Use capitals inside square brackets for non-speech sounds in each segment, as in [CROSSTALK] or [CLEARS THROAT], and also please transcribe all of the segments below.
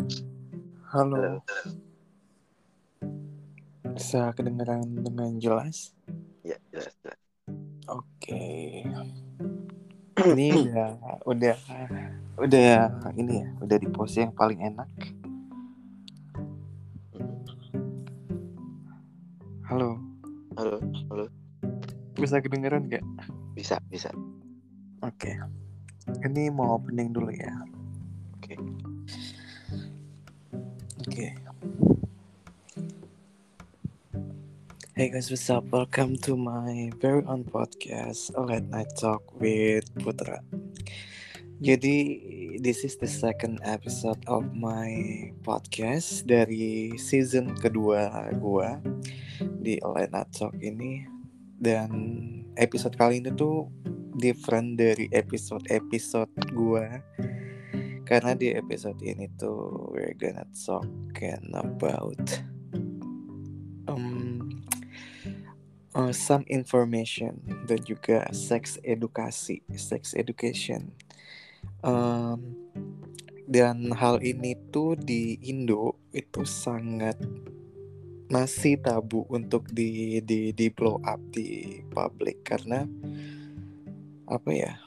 Halo. Halo. Bisa kedengaran dengan jelas? Ya, jelas, jelas. Oke. Ini udah udah udah ini ya, udah di pose yang paling enak. Halo. Halo, halo. Bisa kedengaran nggak? Bisa, bisa. Oke. Ini mau opening dulu ya. Oke. Oke. Hey guys, what's up? Welcome to my very own podcast, A Late Night Talk with Putra. Jadi, this is the second episode of my podcast dari season kedua gua di A Late Night Talk ini. Dan episode kali ini tuh different dari episode-episode gua karena di episode ini tuh we're gonna talking about uh, some information dan juga sex edukasi, sex education. Um, dan hal ini tuh di Indo itu sangat masih tabu untuk di di di blow up di public karena apa ya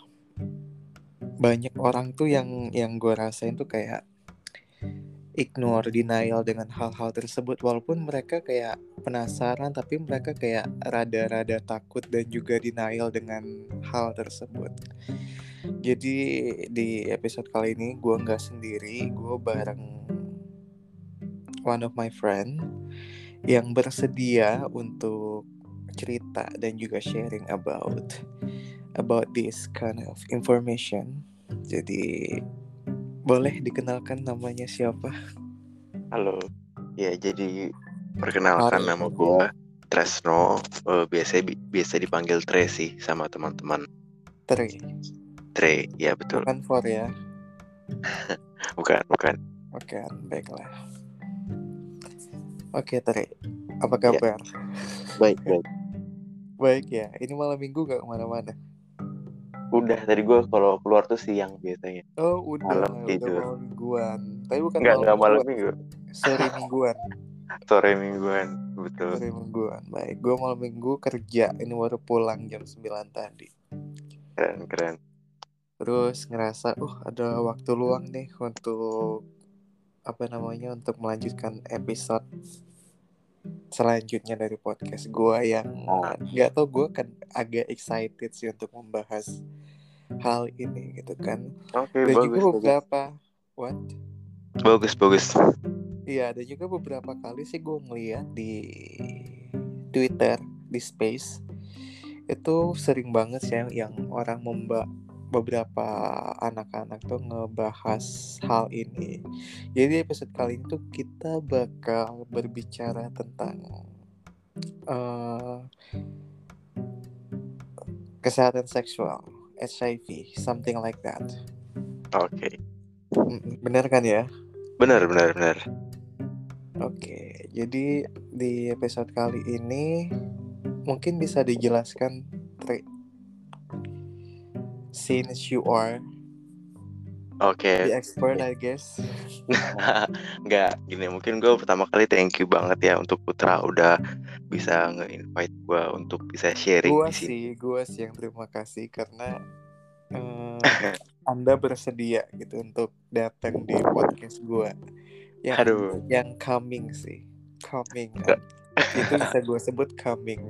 banyak orang tuh yang yang gue rasain tuh kayak ignore denial dengan hal-hal tersebut walaupun mereka kayak penasaran tapi mereka kayak rada-rada takut dan juga denial dengan hal tersebut jadi di episode kali ini gue nggak sendiri gue bareng one of my friend yang bersedia untuk cerita dan juga sharing about about this kind of information. Jadi boleh dikenalkan namanya siapa? Halo. Ya, jadi perkenalkan Halo. nama gua Tresno. Eh, biasa biasa dipanggil Tre sih sama teman-teman. Tri, Tre, ya betul. bukan for ya. [LAUGHS] Bukan, bukan. Oke, baiklah. Oke, Tri. Apa Ya. kabar? Baik, baik. [LAUGHS] Baik ya. Ini malam minggu gak ke mana-mana? Udah tadi gua kalau keluar tuh siang biasanya. Oh, udah. Malam udah tidur. malam mingguan. Tapi bukan Enggak, enggak malam minggu. Sore mingguan. [LAUGHS] Sore mingguan, betul. Sore mingguan. Baik, gue malam minggu kerja. Ini baru pulang jam 9 tadi. Keren, keren. Terus ngerasa, uh ada waktu luang nih untuk apa namanya untuk melanjutkan episode selanjutnya dari podcast gue yang Ah. nggak tau gue kan agak excited sih untuk membahas hal ini gitu kan. Oke, Dan bagus, juga bagus. beberapa what? Bagus, bagus. Iya, ada juga beberapa kali sih gue ngeliat di Twitter di Space itu sering banget sih yang, yang orang memba beberapa anak-anak tuh ngebahas hal ini. Jadi episode kali ini tuh kita bakal berbicara tentang eh, kesehatan seksual, HIV, something like that. Oke. Mm, Bener kan ya? Benar, benar, benar. Oke, jadi di episode kali ini mungkin bisa dijelaskan. Since you are Oke. the expert, I guess. [LAUGHS] Nggak, gini mungkin gue pertama kali thank you banget ya untuk Putra udah bisa nge-invite gue untuk bisa sharing Gua di sini. sih, gua sih yang terima kasih karena [LAUGHS] eh, Anda bersedia gitu untuk datang di podcast gua. Yang Aduh. yang coming sih, coming. Nggak. Itu bisa gue sebut coming.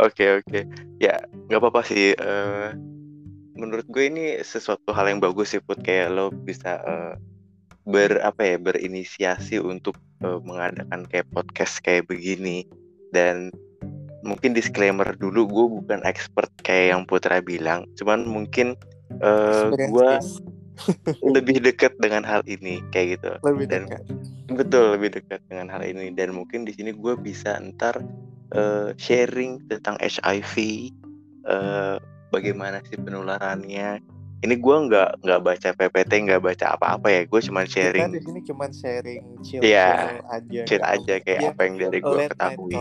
Oke oke, ya nggak apa-apa sih. eh, menurut gue ini sesuatu hal yang bagus sih Put kayak lo bisa eh, ber apa ya berinisiasi untuk eh, mengadakan kayak podcast kayak begini dan mungkin disclaimer dulu gue bukan expert kayak yang Putra bilang, cuman mungkin Experience gue [LAUGHS] lebih dekat dengan hal ini kayak gitu. lebih dan- dekat. Betul, lebih dekat dengan hal ini dan mungkin di sini gue bisa ntar eh, sharing tentang HIV, eh, bagaimana sih penularannya. Ini gue nggak nggak baca PPT, nggak baca apa-apa ya. Gue cuma Kita sharing, di sini cuma sharing chill, Iya, aja. share nggak- aja kayak Iya, apa yang dari gue ketahui.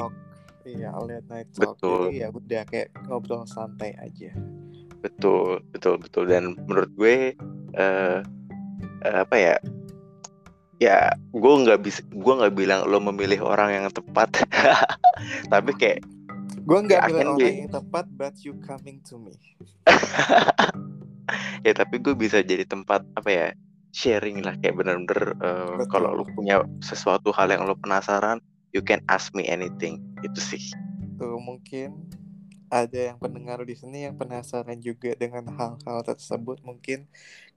Iya, late night talk. Betul. Jadi ya udah kayak ngobrol santai aja. Betul, betul, betul. Dan menurut gue eh, apa ya ya gue nggak bisa gue nggak bilang lo memilih orang yang tepat. [LAUGHS] Tapi kayak gue nggak Ya, bilang orang yang tepat but you coming to me. [LAUGHS] Ya tapi gue bisa jadi tempat apa ya sharing lah kayak bener-bener Betul. kalau lo punya sesuatu hal yang lo penasaran you can ask me anything. Itu sih. Tuh mungkin ada yang pendengar di sini yang penasaran juga dengan hal-hal tersebut mungkin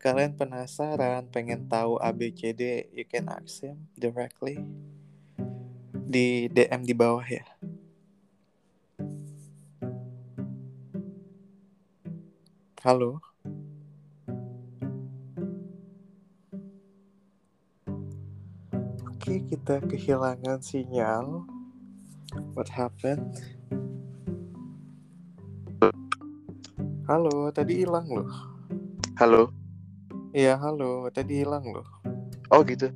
kalian penasaran pengen tahu ABCD you can ask him directly di DM di bawah ya halo Oke, kita kehilangan sinyal. What happened? Halo, tadi hilang loh. halo Iya, halo, tadi hilang loh. oh gitu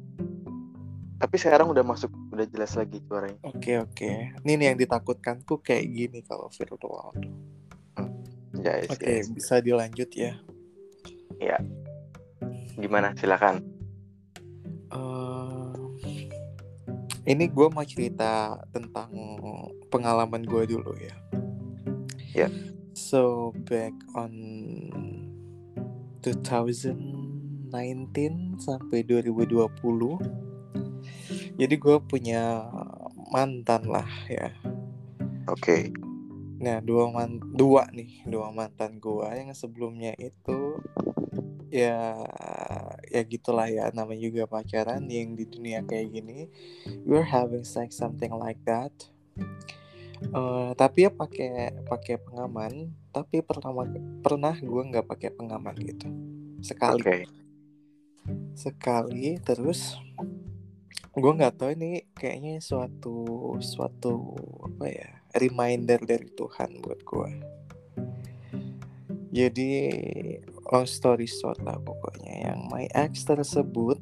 tapi sekarang udah masuk udah jelas lagi suaranya Oke, oke. Ini nih yang ditakutkanku kayak gini kalau virtual. ya yes, Oke, yes. bisa dilanjut ya. gimana silakan Eh, ini gue mau cerita tentang pengalaman gue dulu ya. Ya. So back on 2019 sampai 2020, jadi gue punya mantan lah ya. oke. Nah dua man dua nih dua mantan gue yang sebelumnya itu ya ya gitulah ya namanya juga pacaran yang di dunia kayak gini. We're having sex something like that Eh, tapi ya pakai pakai pengaman tapi pertama pernah gue nggak pakai pengaman gitu. Sekali. Oke. Sekali terus gue nggak tahu ini kayaknya suatu suatu apa ya reminder dari Tuhan buat gue jadi long story short lah pokoknya yang my ex tersebut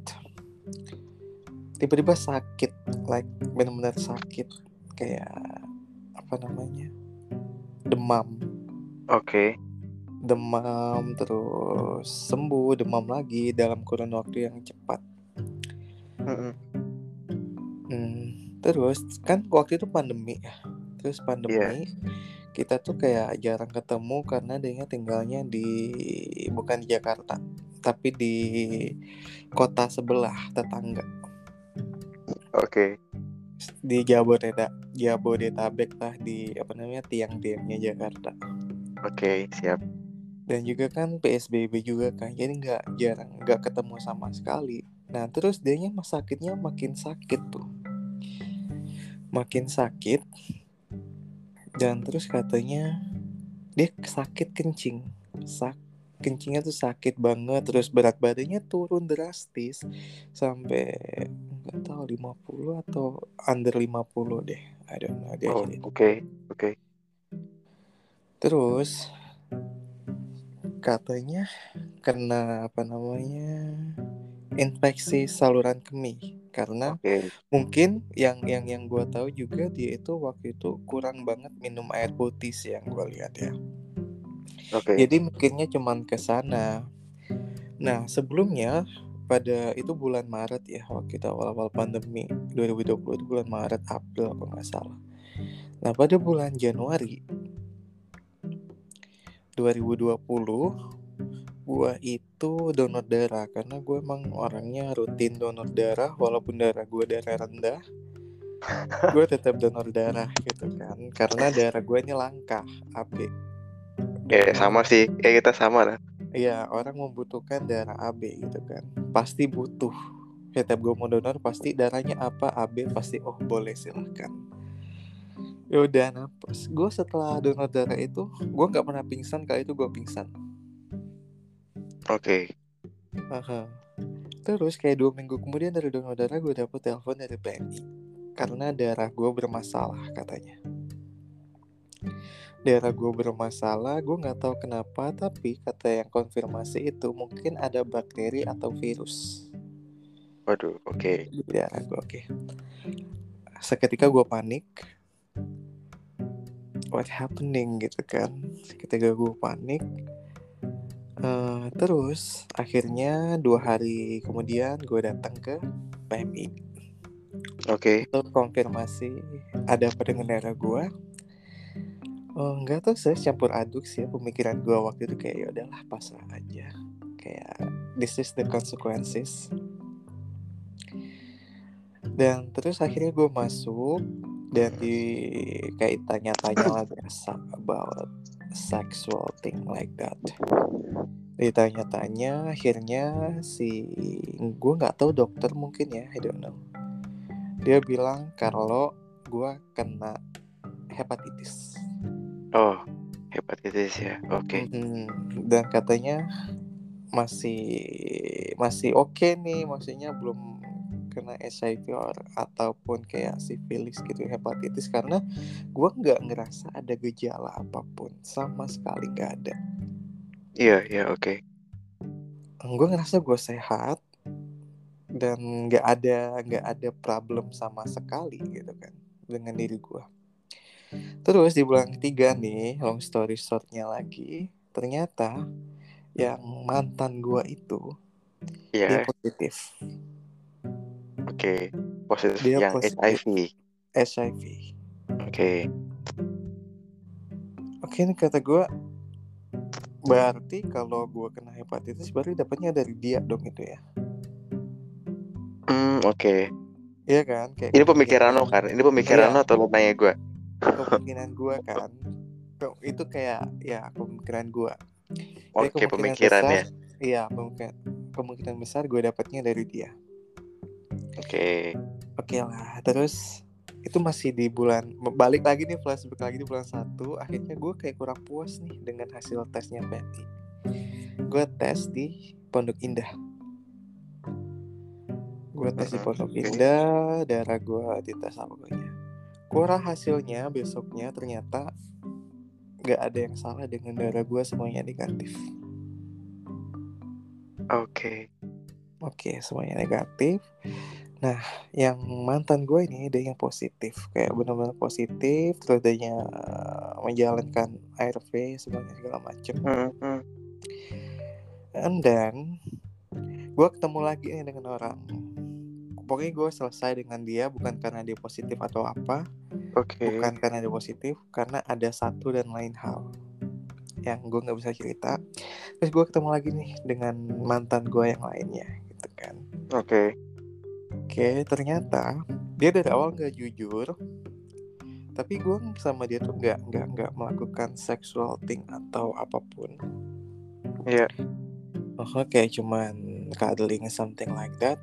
tiba-tiba sakit like benar-benar sakit kayak apa namanya? Demam. Oke. Demam terus sembuh demam lagi dalam kurun waktu yang cepat. Mm-mm. Hmm, terus kan waktu itu pandemi ya. Terus pandemi kita tuh kayak jarang ketemu karena dia tinggalnya di bukan di Jakarta, tapi di kota sebelah tetangga. Oke di Jabodetabek, Jabodetabek lah di apa namanya tiang-tiangnya Jakarta. oke siap Dan juga kan PSBB juga kan, jadi nggak jarang nggak ketemu sama sekali. Nah terus dianya mas sakitnya makin sakit tuh, makin sakit. Dan terus katanya dia sakit kencing, sak kencingnya tuh sakit banget. Terus berat badannya turun drastis sampai nggak tahu 50 atau under 50 deh. I don't know dia oh oke oke Terus katanya kena apa namanya infeksi saluran kemih karena oke mungkin yang yang yang gue tahu juga dia itu waktu itu kurang banget minum air putih sih yang gue lihat ya. oke Jadi mungkinnya cuman ke sana. Nah sebelumnya pada itu bulan Maret ya waktu kita awal-awal pandemi. 2020 itu bulan Maret April kalau nggak salah. Nah pada bulan Januari 2020 gua itu donor darah. Karena gue emang orangnya rutin donor darah walaupun darah gue darah rendah gue tetap donor darah gitu kan. Karena darah gue ini langka AB ya sama sih. Kayak kita sama lah Iya orang membutuhkan darah AB gitu kan. Pasti butuh. Setiap gue mau donor pasti darahnya apa AB pasti oh boleh silahkan. Ya udah napas gue setelah donor darah itu gue nggak pernah pingsan kali itu gue pingsan. Oke. Aha. Terus kayak dua minggu kemudian dari donor darah gue dapet telepon dari PMI karena darah gue bermasalah katanya. Darah gue bermasalah, gue nggak tahu kenapa tapi kata yang konfirmasi itu mungkin ada bakteri atau virus waduh oke di darah gue. Oke. Seketika gue panik. What happening gitu kan? Ketika gue panik, Eh, terus akhirnya dua hari kemudian gue datang ke PMI Oke. itu konfirmasi ada pendengar darah gue oh, nggak tahu saya campur aduk sih ya, pemikiran gue waktu itu kayak ya udahlah pasrah aja. Kayak this is the consequences. Dan terus akhirnya gue masuk dan di kayak tanya-tanya [COUGHS] lah biasa about sexual thing like that. Ditanya-tanya akhirnya si gue nggak tahu dokter mungkin ya I don't know. Dia bilang kalau gue kena hepatitis Oh, hepatitis ya. Oke. Mhm. dan katanya masih masih oke nih maksudnya belum kena HIV or, ataupun kayak sifilis gitu hepatitis karena gue nggak ngerasa ada gejala apa pun sama sekali nggak ada Iya, iya, oke. gue ngerasa gue sehat dan nggak ada nggak ada problem sama sekali gitu kan dengan diri gue terus di bulan ketiga nih long story shortnya lagi ternyata yang mantan gue itu dia Iya, positif oke. Positif Dia yang positif. HIV. HIV Oke. oke ini kata gue berarti kalau gue kena hepatitis berarti dapatnya dari dia dong itu ya Hmm, oke. Iya kan kayak Ini pemikiran lo kemungkinan- kan? Ini pemikiran Iya. lo atau lo nanya gue? Kemungkinan gue kan itu kayak ya kemungkinan gue Oke, kemungkinan pemikirannya. besar- iya kemungkinan kemungkinan besar gue dapatnya dari dia Oke. oke lah terus itu masih di bulan balik lagi nih flashback lagi di bulan satu akhirnya gue kayak kurang puas nih dengan hasil tesnya PMI gue tes di Pondok Indah gue tes di Pondok. Indah darah gue dites apa pokoknya kurang hasilnya besoknya ternyata nggak ada yang salah dengan darah gue semuanya negatif Oke. Oke, semuanya negatif. Nah, yang mantan gue ini dia yang positif, kayak benar-benar positif, terus dia menjalankan ARV semuanya segala macem. Hmm, hmm. And then, gue ketemu lagi nih dengan orang. Pokoknya gue selesai dengan dia bukan karena dia positif atau apa, Oke. bukan karena dia positif, karena ada satu dan lain hal yang gue nggak bisa cerita. Terus gue ketemu lagi nih dengan mantan gue yang lainnya, gitu kan. Oke. Oke, ternyata dia dari awal nggak jujur, tapi gue sama dia tuh nggak nggak nggak melakukan sexual thing atau apa pun. Iya. Oh, kayak cuman cuddling something like that.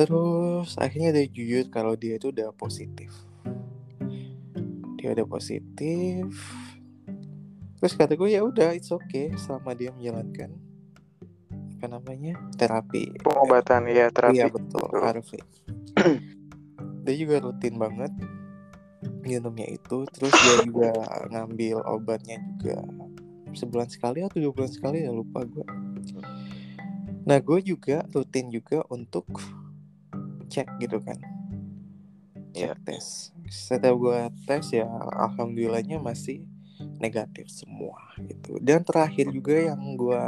Terus akhirnya dia jujur kalau dia itu udah positif. Dia udah positif. Terus kata gue ya udah it's okay selama dia menjalankan apa namanya terapi Pengobatan ya terapi. Iya betul. ARV. [CLEARS THROAT] dia juga rutin banget minumnya itu, terus dia juga ngambil obatnya juga sebulan sekali atau dua bulan sekali ya lupa gue. Nah gue juga rutin juga untuk cek gitu kan, cek Iya. tes. Setelah gue tes ya alhamdulillahnya masih negatif semua gitu. Dan terakhir juga yang gue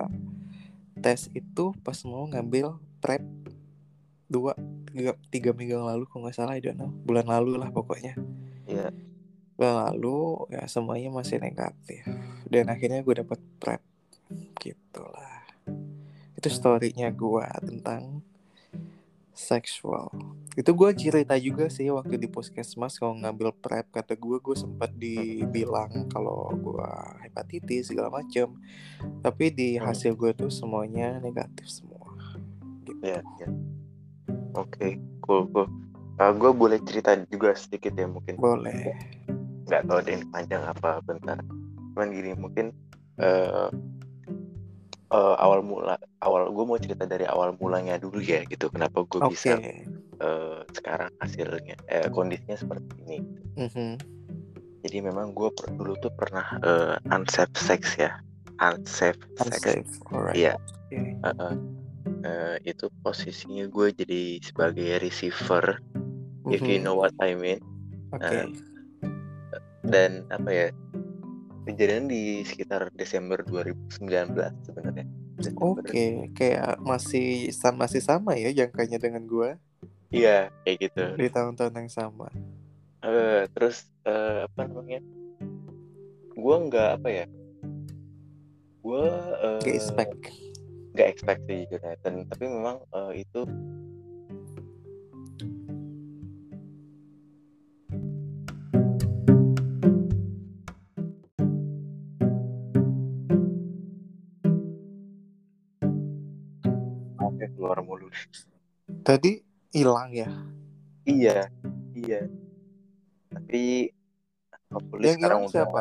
tes itu pas mau ngambil prep dua tiga, tiga minggu yang lalu kalau nggak salah I don't know bulan lalu lah pokoknya Iya. bulan lalu ya semuanya masih negatif dan akhirnya gue dapet prep gitulah itu storynya gue tentang seksual itu gue cerita juga sih waktu di puskesmas kalau ngambil prep kata gue gue sempat dibilang kalau gue hepatitis segala macem tapi di Hmm. hasil gue tuh semuanya negatif semua gitu. Iya. iya. Oke. Cool, cool. gue boleh cerita juga sedikit ya mungkin. boleh nggak tahu deh panjang apa bentar cuman gini mungkin eh eh, awal mula awal gue mau cerita dari awal mulanya dulu ya gitu. Kenapa gue oke. bisa eh, sekarang hasilnya eh, kondisinya seperti ini. Mhm. jadi memang gue per- dulu tuh pernah eh, unsafe sex ya. Unsafe sex. Unsafe alright. Iya. Oke. Eh, eh, eh, itu posisinya gue jadi sebagai receiver if you Mhm. know what I mean. Oke. Eh, dan apa ya kejadian di sekitar Desember 2019 sebenarnya. Oke, kayak masih sama masih sama ya jangkanya dengan gua Iya, kayak gitu. di tahun-tahun yang sama. Eh, terus eh, apa namanya? Gua nggak apa ya? Gua eh, Gak expect. nggak expect sih jujur ya. Tapi memang eh, itu Tadi hilang ya. Iya, iya. Tapi hopefully Yang sekarang udah siapa?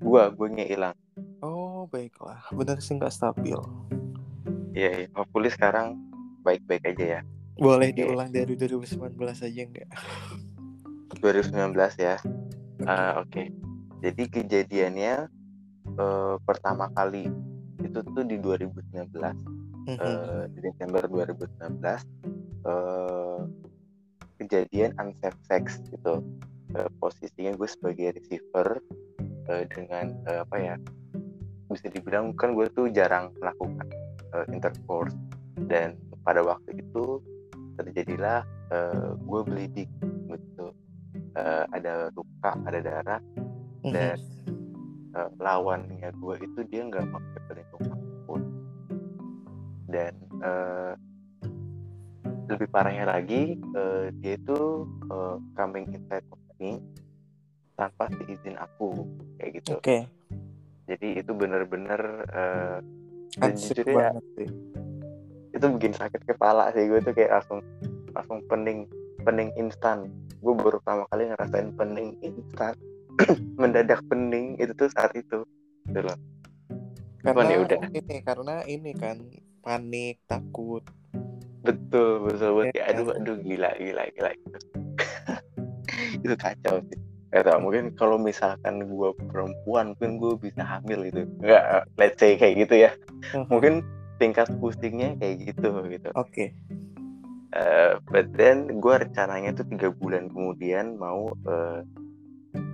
Gua, gue hilang. Oh, baiklah. Benar sih nggak stabil. Iya, iya. hopefully sekarang baik-baik aja ya. Boleh Oke. diulang dari 2019 aja nggak? 2019 ya. Ah, Oke. Jadi kejadiannya eh, pertama kali itu tuh di 2019 Mhm. eh, di Desember 2019 eh, kejadian unsafe sex gitu. Eh, posisinya gue sebagai receiver eh, dengan eh, apa ya bisa dibilang kan gue tuh jarang melakukan eh, intercourse dan pada waktu itu terjadilah eh, gue bleeding gitu Eh, ada luka ada darah Mhm. dan eh, lawannya gue itu dia nggak pakai apa pun dan eh, lebih parahnya lagi eh, dia itu eh, coming inside of me tanpa seizin aku kayak gitu Oke, jadi itu bener-bener eh, dan jujur ya sih. itu bikin sakit kepala sih gue tuh kayak langsung langsung pening pening instan gue baru pertama kali ngerasain pening instan [CLEARS THROAT] mendadak pening itu tuh saat itu gitu loh. Karena ya udah. ini karena ini kan panik, takut. betul betul Iya kayak aduh kan? aduh gila gila gila [LAUGHS] itu kacau sih Gak tau, mungkin kalau misalkan gue perempuan mungkin gue bisa hamil gitu nggak let's say kayak gitu ya mungkin tingkat pusingnya kayak gitu gitu Oke. Eh, but then gue rencananya tuh tiga bulan kemudian mau eh,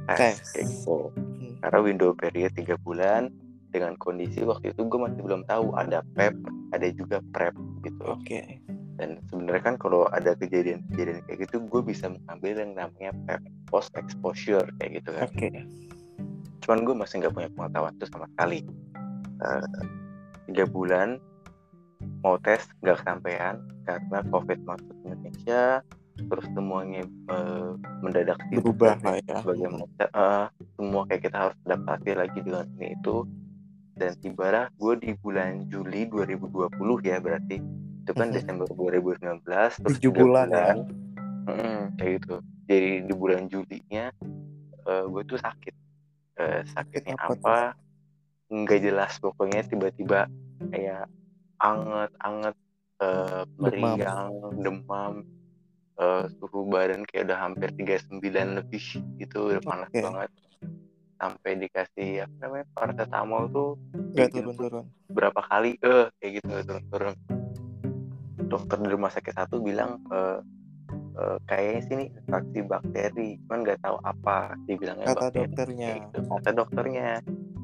tes, Tes. kayak gitu Mhm. karena window period tiga bulan dengan kondisi waktu itu gue masih belum tahu ada pep ada juga prep gitu Oke. dan sebenarnya kan kalau ada kejadian-kejadian kayak gitu gue bisa mengambil yang namanya pep post exposure kayak gitu kan Oke. cuman gue masih nggak punya pengetahuan itu sama sekali Eh, tiga bulan mau tes nggak kesampaian karena covid masuk Indonesia terus semuanya eh, mendadak Berubah lah ya. sebagai macam eh, semua kayak kita harus adaptasi lagi dengan ini itu dan tibalah gue di bulan Juli 2020 ya berarti. Itu kan Mhm. Desember 2019 terus Tujuh tiga bulan ya. Mm-mm, kayak gitu. Jadi di bulan Julinya eh, gue tuh sakit. Eh, sakitnya apa apa? nggak jelas pokoknya tiba-tiba kayak anget anget eh, meriang demam. Eh, suhu badan kayak udah hampir 39 lebih gitu udah panas Oke. banget sampai dikasih apa namanya paracetamol tuh Gak bikin turun-turun. berapa kali eh kayak gitu nggak turun-turun dokter di rumah sakit satu bilang eh, eh, kayaknya sini infeksi bakteri cuman nggak tahu apa dibilangnya Kata bakteri dokternya. gitu. kata dokternya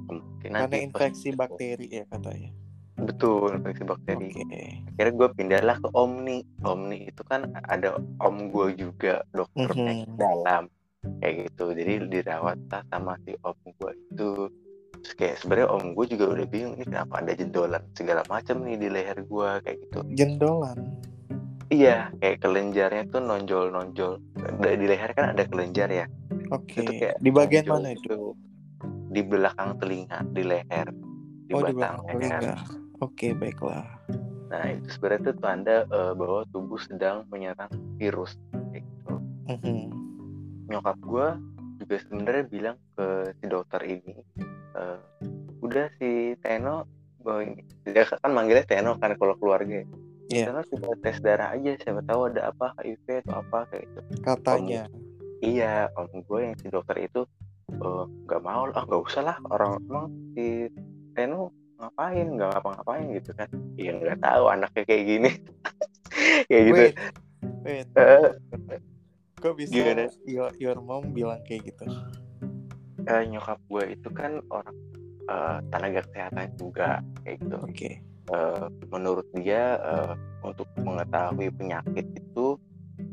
kemungkinan Karena infeksi gitu. bakteri ya katanya. betul infeksi bakteri Oke. akhirnya gue pindahlah ke Omni Omni itu kan ada om gue juga dokter Mhm. penyakit dalam kayak gitu jadi dirawat lah sama si om gue itu Terus kayak sebenarnya om gue juga udah bingung ini kenapa ada jendolan segala macam nih di leher gue kayak gitu Jendolan. iya kayak kelenjarnya tuh nonjol nonjol di leher kan ada kelenjar ya Oke. itu kayak Di bagian mana itu? gitu. di belakang telinga di leher di Oh di batang belakang leher. Oke baiklah. nah itu sebenarnya tuh tanda eh, bahwa tubuh sedang menyerang virus kayak gitu Mhm. Nyokap gue juga sebenarnya bilang ke si dokter ini eh, udah si Teno ini dia kan manggilnya Teno kan kalau keluarga Iya. Teno coba tes darah aja siapa tahu ada apa HIV atau apa kayak gitu Katanya. iya om gue yang si dokter itu eh, nggak mau lah nggak usah lah orang emang si Teno ngapain nggak ngapa-ngapain gitu kan iya nggak tahu anaknya kayak gini [LAUGHS] kayak gitu Wait. Wait. Eh, Kok bisa Gimana? your, your mom bilang kayak gitu? eh, nyokap gue itu kan orang eh, tenaga kesehatan juga kayak gitu Oke. Eh, menurut dia eh, untuk mengetahui penyakit itu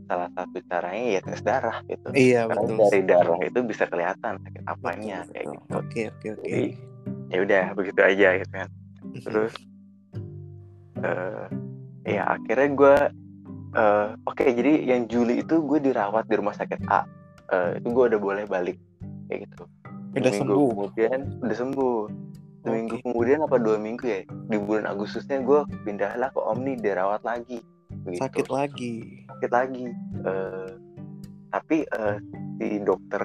salah satu caranya ya tes darah gitu Iya karena betul. dari darah itu bisa kelihatan sakit apanya Betul, kayak betul. gitu Oke oke oke. Ya udah begitu aja gitu kan terus eh ya akhirnya gue eh oke jadi yang Juli itu gue dirawat di rumah sakit A Eh, itu gue udah boleh balik kayak gitu Udah Seminggu sembuh. kemudian udah sembuh seminggu Oke. kemudian apa dua minggu ya di bulan Agustusnya gue pindahlah ke Omni dirawat lagi begitu. Sakit lagi. sakit lagi Eh, tapi eh, si dokter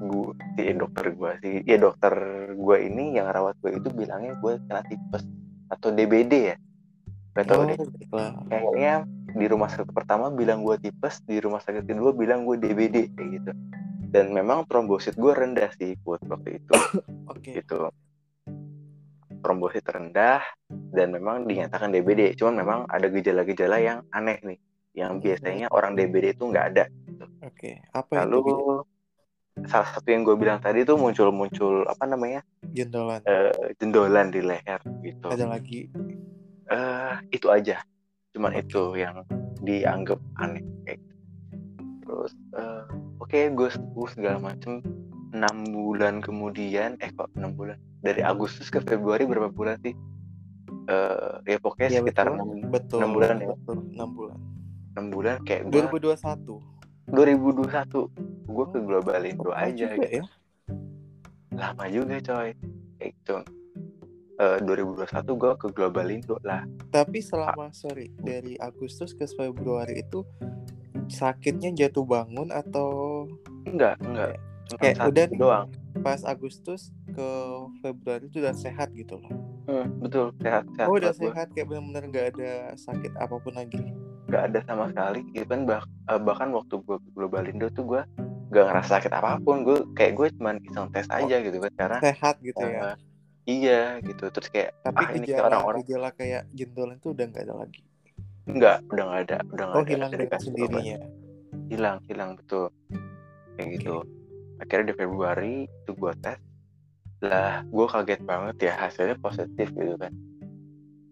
gue si dokter gue si ya dokter gue ini yang rawat gue itu bilangnya gue kena tipes atau DBD ya gak tau Oh, deh kayaknya di rumah sakit pertama bilang gue tipes di rumah sakit kedua bilang gue DBD kayak gitu dan memang trombosit gue rendah sih buat waktu itu [COUGHS] Oke. gitu trombosit rendah dan memang dinyatakan DBD cuman memang ada gejala-gejala yang aneh nih yang biasanya orang DBD itu nggak ada Oke. Apa lalu itu? salah satu yang gue bilang tadi tuh muncul-muncul apa namanya Jendolan. eh, jendolan di leher gitu Ada lagi. eh itu aja cuman itu yang dianggap aneh kayak gitu. terus eh, oke gue sembuh segala macem enam bulan kemudian eh kok enam bulan dari Agustus ke Februari berapa bulan sih eh ya pokoknya Iya sekitar enam Betul. enam bulan ya? Betul. 6 bulan. enam bulan kayak gue 2021. 2021 gue ke Globalindo Lama aja juga gitu. ya. lama juga coy kayak gitu Eh 2021 gue ke Globalindo lah. Tapi selama sorry dari Agustus ke Februari itu sakitnya jatuh bangun atau? Enggak enggak. Kayak satu udah doang. pas Agustus ke Februari itu udah sehat gitu loh. Hmm, betul sehat sehat Oh udah sehat kayak benar-benar nggak ada sakit apa pun lagi. nggak ada sama sekali even bah eh, bahkan waktu gue ke Globalindo tuh gue nggak ngerasa sakit apa pun. Gue kayak gue cuman iseng tes aja gitu kan karena Sehat gitu ya. Iya gitu terus kayak Tapi ah ini gejala orang-orang gejala kayak jendolan itu udah nggak ada lagi. enggak udah nggak ada udah nggak Oh ada hilang dengan obat. sendirinya. hilang hilang betul kayak Oke. gitu akhirnya di Februari itu gue tes lah gue kaget banget ya hasilnya positif gitu kan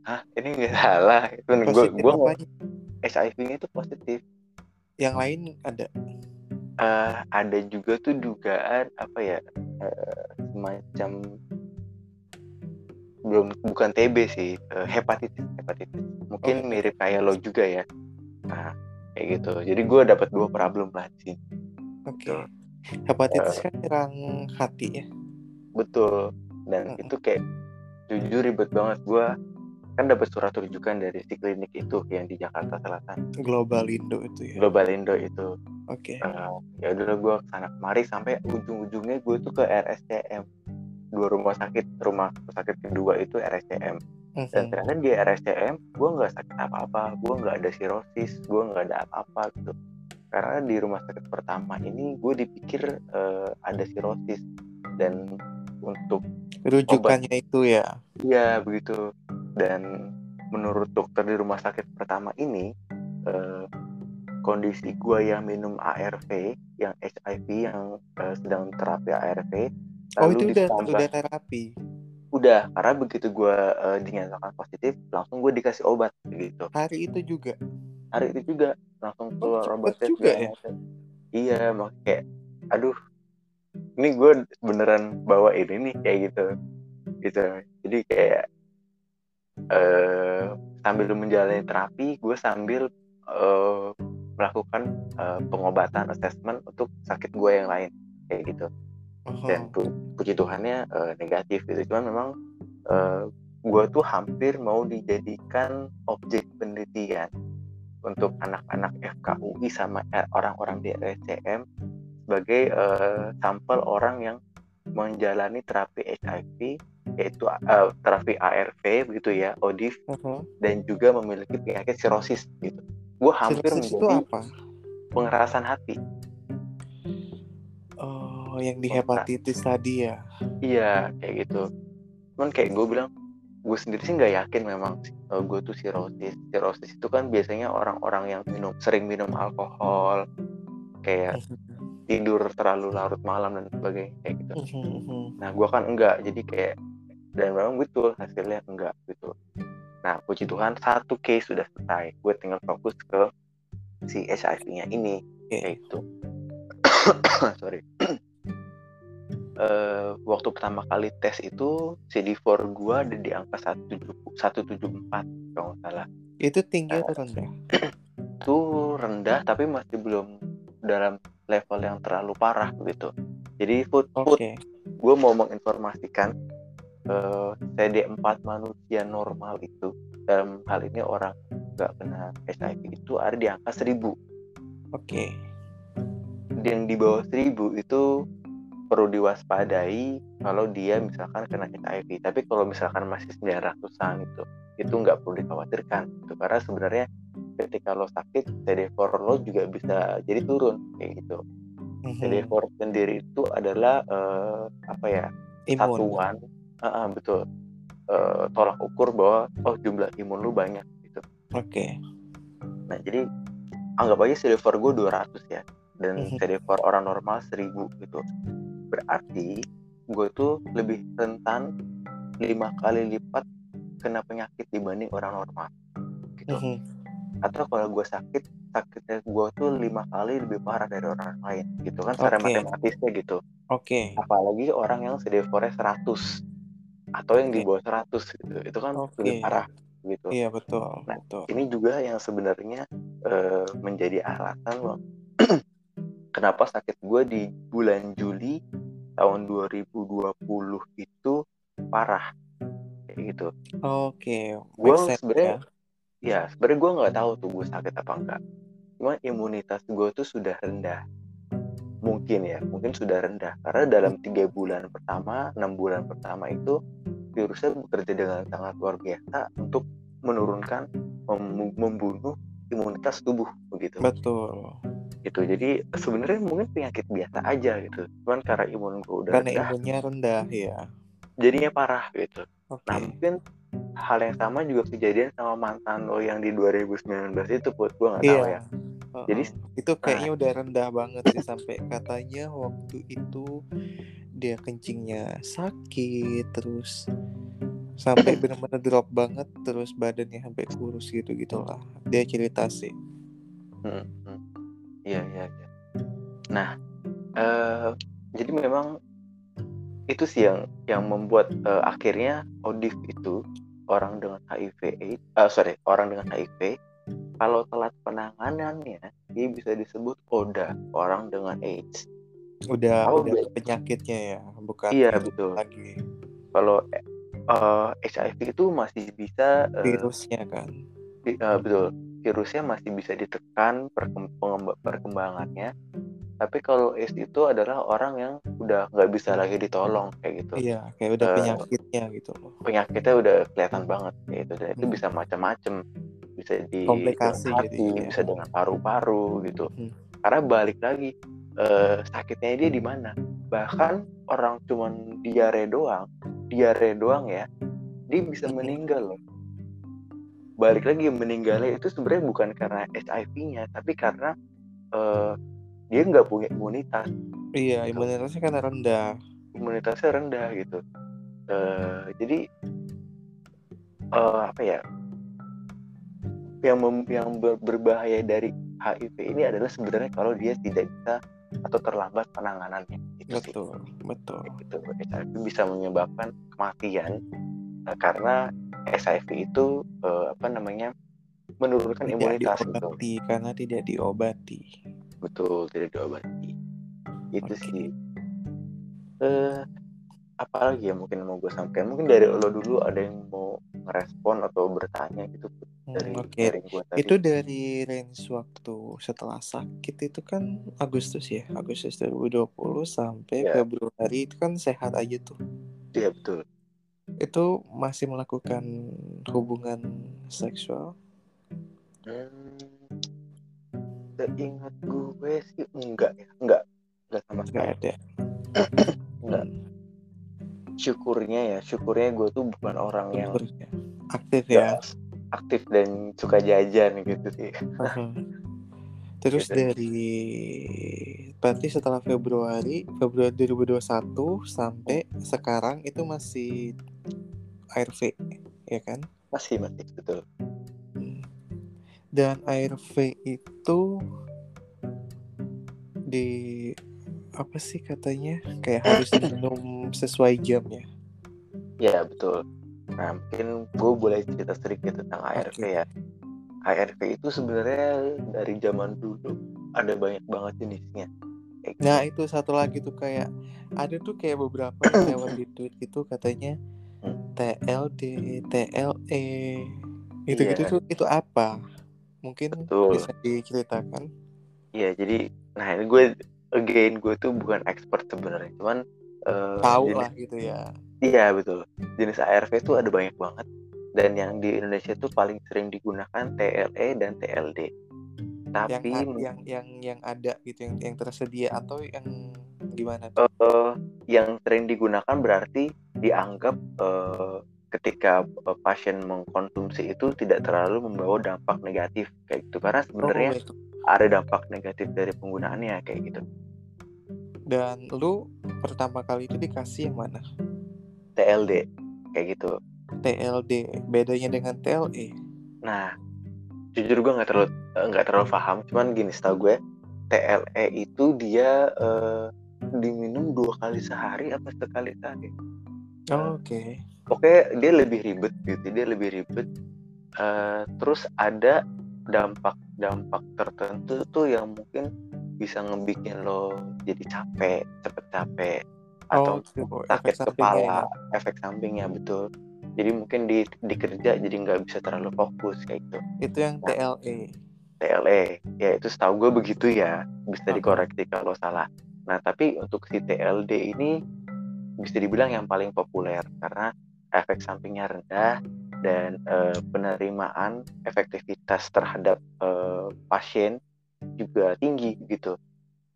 Hah ini nggak [LAUGHS] salah itu gue gue? HIV-nya itu positif Yang lain ada. Eh, ada juga tuh dugaan apa ya eh, semacam belum bukan TB sih eh, hepatitis hepatitis mungkin Oh, mirip kayak lo juga ya nah kayak gitu jadi gue dapat dua problem lah sini Oke. Betul. Hepatitis Eh. kan nyerang hati ya. betul dan Mm-mm. itu kayak jujur ribet banget gue kan dapat surat rujukan dari si klinik itu yang di Jakarta Selatan Global Indo itu ya. Global Indo itu Oke. Eh, ya udah gue ke sana kemari sampai ujung-ujungnya gue tuh ke RSCM dua rumah sakit rumah sakit kedua itu RSCM dan ternyata di RSCM gue nggak sakit apa-apa gue nggak ada sirosis gue nggak ada apa-apa gitu karena di rumah sakit pertama ini gue dipikir eh, ada sirosis dan untuk Rujukannya itu ya. Iya begitu. Dan menurut dokter di rumah sakit pertama ini eh, kondisi gua yang minum ARV, yang HIV, yang eh, sedang terapi ARV, Oh lalu itu udah ditambah udah terapi. udah karena begitu gua eh, dinyatakan positif, langsung gue dikasih obat gitu. Hari itu juga. Hari itu juga langsung Oh, keluar cepet obatnya juga ya? Iya, mak kayak aduh ini gue beneran bawa ini nih kayak gitu gitu jadi kayak eh sambil menjalani terapi gue sambil eh, melakukan eh, pengobatan assessment untuk sakit gue yang lain kayak gitu Dan pu- puji Tuhannya eh, negatif gitu cuman memang eh, gue tuh hampir mau dijadikan objek penelitian untuk anak-anak FKUI sama eh, orang-orang di RSCM sebagai eh, sampel orang yang menjalani terapi HIV yaitu eh, terapi ARV begitu ya ODIF uh-huh. dan juga memiliki penyakit sirosis gitu gue hampir Sirosis itu menjadi apa? pengerasan hati Oh, yang di hepatitis tadi ya. Iya, kayak gitu. Cuman kayak gue bilang, gue sendiri sih nggak yakin memang uh, gue tuh sirosis. Sirosis itu kan biasanya orang-orang yang minum sering minum alkohol, kayak [LAUGHS] tidur terlalu larut malam dan sebagainya kayak gitu. [LAUGHS] Nah gue kan enggak jadi kayak dan memang betul hasilnya enggak gitu. Nah puji Tuhan satu case sudah selesai. Gue tinggal fokus ke si HIV-nya ini kayak gitu. [COUGHS] Sorry Eh, waktu pertama kali tes itu CD4 gua ada di angka 170 174 kalau nggak salah Itu tinggi atau rendah? itu rendah tapi masih belum dalam level yang terlalu parah gitu jadi food food Oke. gue mau menginformasikan eh, CD4 manusia normal itu dalam hal ini orang nggak kena HIV itu ada di angka 1000 Oke. yang di bawah 1000 itu perlu diwaspadai kalau dia misalkan kena HIV. Tapi kalau misalkan masih 900-an itu, itu nggak perlu dikhawatirkan. Itu karena sebenarnya ketika lo sakit, CD4 lo juga bisa jadi turun kayak gitu. Mhm. CD4 sendiri itu adalah eh, apa ya Imun. satuan, Ah, ah, betul Eh, tolak ukur bahwa oh jumlah imun lu banyak gitu. Oke. Nah jadi anggap aja CD4 gue 200 ya dan Mhm. CD4 orang normal 1000 gitu. Berarti gue tuh lebih rentan lima kali lipat kena penyakit dibanding orang normal gitu. Mhm. Atau kalau gue sakit sakitnya gue tuh lima kali lebih parah dari orang lain gitu kan secara Oke. matematisnya gitu. Oke. Apalagi orang yang CD4-nya 100 atau yang di Oke. bawah 100 gitu. Itu kan Oke. lebih parah gitu. Iya betul. Nah, Betul. ini juga yang sebenarnya eh, menjadi alasan loh [CLEARS THROAT] kenapa sakit gue di bulan Juli tahun 2020 itu parah kayak gitu Oke. Sense sebenarnya- ya. ya sebenarnya gue nggak tahu tuh gue sakit apa enggak cuma imunitas gue tuh sudah rendah mungkin ya mungkin sudah rendah karena dalam tiga bulan pertama enam bulan pertama itu virusnya bekerja dengan sangat luar biasa untuk menurunkan mem- membunuh imunitas tubuh begitu Betul. Gitu jadi sebenarnya mungkin penyakit biasa aja gitu cuman karena imun gue udah Karena rendah imunnya rendah ya. jadinya parah gitu Oke. nah mungkin hal yang sama juga kejadian sama mantan lo yang di 2019 itu put gue nggak tahu Iya. ya Heeh. Jadi- itu kayaknya udah rendah banget sih sampai katanya waktu itu dia kencingnya sakit terus sampai [CLEARS THROAT] benar-benar drop banget terus badannya sampai kurus gitu gitulah dia cerita sih Hmm, hmm. Iya iya iya. Nah eh, jadi memang itu sih yang yang membuat eh, akhirnya ODIF itu orang dengan HIV AIDS, eh, sorry orang dengan HIV kalau telat penanganannya dia bisa disebut ODA orang dengan AIDS. Udah Oh, udah penyakitnya ya bukan Iya, betul. lagi. Kalau eh, HIV itu masih bisa eh, virusnya kan. Vi- eh, betul virusnya masih bisa ditekan perkembangannya tapi kalau AIDS itu adalah orang yang udah nggak bisa lagi ditolong kayak gitu iya kayak udah Eh, penyakitnya gitu loh penyakitnya udah kelihatan banget kayak gitu dan itu Hmm. bisa macam-macam bisa di Komplikasi dengan hati jadinya. bisa dengan paru-paru gitu Hmm. karena balik lagi eh, sakitnya dia di mana bahkan orang cuman diare doang diare doang ya dia bisa Mhm. meninggal loh balik lagi meninggalnya itu sebenarnya bukan karena HIV-nya tapi karena eh, dia nggak punya imunitas. Iya imunitasnya kan rendah. Imunitasnya rendah gitu. Eh, jadi eh, apa ya yang mem- yang ber- berbahaya dari HIV ini adalah sebenarnya kalau dia tidak bisa atau terlambat penanganannya. Itu sih. Betul betul. Gitu HIV bisa menyebabkan kematian karena HIV itu eh, apa namanya menurunkan tidak imunitas gitu. diobati karena tidak diobati. Betul tidak diobati. Itu Oke. sih. Eh apalagi ya mungkin mau gue sampaikan? Mungkin dari lo dulu ada yang mau ngerespon atau bertanya gitu Hmm, dari oke. sharing gue tadi? Itu dari range waktu setelah sakit itu kan Agustus ya, Agustus 2020 sampai Iya. Februari itu kan sehat aja tuh. iya betul Itu masih melakukan hubungan seksual? hmm, seingat gue sih enggak ya enggak enggak sama Enggak sekali ada. [CLEARS THROAT] enggak syukurnya ya syukurnya gue tuh bukan orang yang. Aktif ya, ya. aktif dan suka jajan gitu sih Terus Gitu. dari berarti setelah Februari, Februari 2021 sampai sekarang itu masih ARV, ya kan? masih masih betul Dan ARV itu di apa sih katanya kayak harus minum sesuai jam ya? ya betul nah mungkin gue boleh cerita sedikit tentang ARV Oke. ya ARV itu sebenarnya dari zaman dulu ada banyak banget jenisnya. Nah itu satu lagi tuh kayak ada tuh kayak beberapa yang lewat di tweet itu katanya. TLD, TLE, gitu-gitu Iya. tuh itu apa? Mungkin Betul. bisa diceritakan. Iya, jadi nah ini gue again gue tuh bukan expert sebenarnya, cuman eh, Tahu jenis- lah gitu ya. Iya betul. Jenis ARV itu ada banyak banget dan yang di Indonesia tuh paling sering digunakan TLE dan TLD. Yang Tapi men- yang yang yang ada gitu yang yang tersedia atau yang gimana tuh? eh, yang sering digunakan berarti dianggap eh, ketika eh, pasien mengkonsumsi itu tidak terlalu membawa dampak negatif kayak gitu karena sebenarnya Oh, itu. ada dampak negatif dari penggunaannya kayak gitu. Dan lu pertama kali itu dikasih yang mana? TLD kayak gitu. TLD. Bedanya dengan. TLE. Nah, jujur gue nggak terlalu nggak terlalu paham, cuman gini setahu gue TLE itu dia eh, diminum dua kali sehari apa sekali sehari. Oh, Oke. Oke, dia lebih ribet gitu, dia lebih ribet. Eh, terus ada dampak-dampak tertentu tuh yang mungkin bisa ngebikin lo jadi capek, cepet capek, atau Oh, gitu. sakit Efek sampingnya kepala, ya. efek sampingnya betul. Jadi mungkin di di kerja jadi nggak bisa terlalu fokus kayak gitu. Itu yang Nah. TLE. TLE, ya itu setahu gue begitu ya, bisa Aha. dikoreksi kalau salah. Nah tapi untuk si TLD ini bisa dibilang yang paling populer karena efek sampingnya rendah dan eh, penerimaan efektivitas terhadap eh, pasien juga tinggi gitu.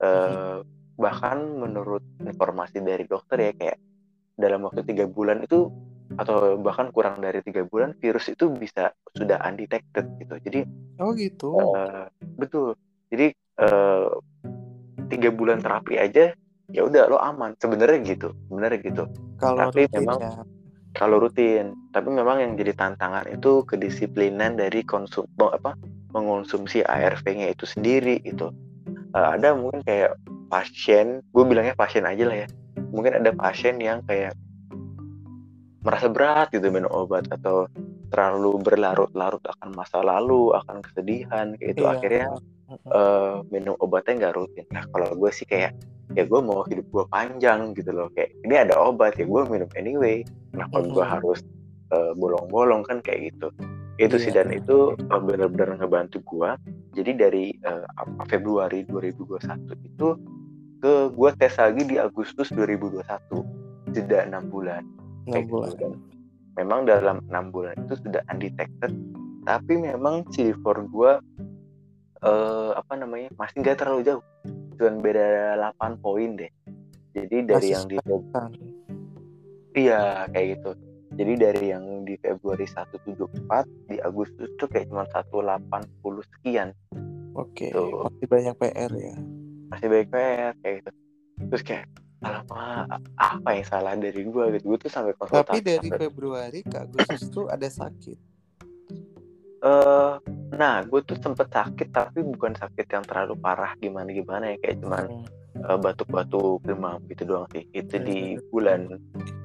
Eh, bahkan menurut informasi dari dokter ya kayak dalam waktu tiga bulan itu atau bahkan kurang dari tiga bulan virus itu bisa sudah undetected gitu. Jadi Oh gitu. Eh, betul. Jadi eh, tiga bulan terapi aja ya udah lo aman. Sebenarnya gitu sebenarnya gitu. Kalau tapi rutin memang- ya. kalau rutin. Tapi memang yang jadi tantangan itu kedisiplinan dari konsum apa mengonsumsi ARV-nya itu sendiri itu Eh, ada mungkin kayak pasien gue bilangnya pasien aja lah ya. Mungkin ada pasien yang kayak merasa berat gitu minum obat atau terlalu berlarut-larut akan masa lalu akan kesedihan kayak itu Iya. akhirnya Eh, minum obatnya nggak rutin. Nah kalau gue sih kayak ya gue mau hidup gue panjang gitu loh kayak ini ada obat ya gue minum anyway. Kenapa gue Mhm. harus eh, bolong-bolong kan kayak gitu. Itu sih Iya. dan itu eh, benar-benar ngebantu gue. Jadi dari apa, Februari 2021 itu ke gue tes lagi di Agustus 2021 jeda enam bulan. enam gitu. bulan. Dan memang dalam enam bulan itu sudah undetected tapi memang CD4 gue eh, apa namanya masih nggak terlalu jauh. Cuman beda 8 poin deh. Jadi dari Masih yang di iya kayak gitu. Jadi dari yang di Februari 174 di Agustus tuh kayak cuma 180 sekian. Oke, Tuh. masih banyak PR ya. masih baik PR kayak gitu. Terus kayak alamak apa yang salah dari gue gitu. Gue tuh sampai konsultasi Tapi dari sampai- Februari ke Agustus tuh ada sakit. Eh nah gue tuh sempet sakit tapi bukan sakit yang terlalu parah gimana gimana ya kayak cuman eh, batuk-batuk demam gitu doang sih itu Hmm. di bulan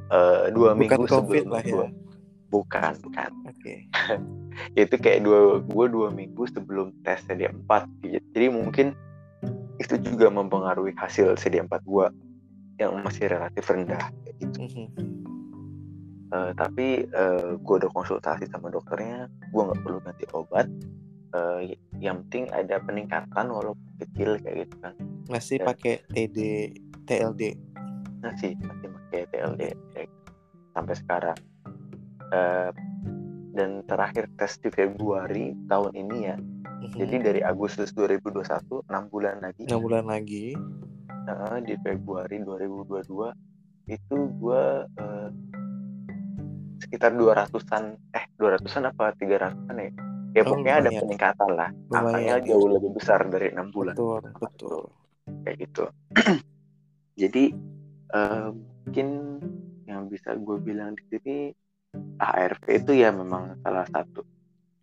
eh, dua Bukan minggu COVID sebelum lah ya. gua- bukan bukan Oke. [LAUGHS] itu kayak dua gue dua minggu sebelum tes CD4 gitu. jadi mungkin itu juga mempengaruhi hasil CD4 gue yang masih relatif rendah gitu. Mhm. Eh, tapi gue udah konsultasi sama dokternya gue nggak perlu ganti obat Eh, yang penting ada peningkatan walaupun kecil kayak gitu kan Masih Ya. pakai TD, TLD. masih masih pakai TLD kayak gitu, sampai sekarang Eh, dan terakhir tes di Februari tahun ini ya Mhm. jadi dari Agustus 2021 6 bulan lagi enam bulan lagi. eh, di Februari 2022 itu gue sekitar 200-an eh 200-an apa 300-an ya ya Oh, pokoknya ada lumayan. peningkatan lah angkanya Lumayan, ya. jauh lebih besar dari enam bulan Betul, betul. kayak gitu [CLEARS THROAT] jadi eh, mungkin yang bisa gue bilang di sini ARV itu ya memang salah satu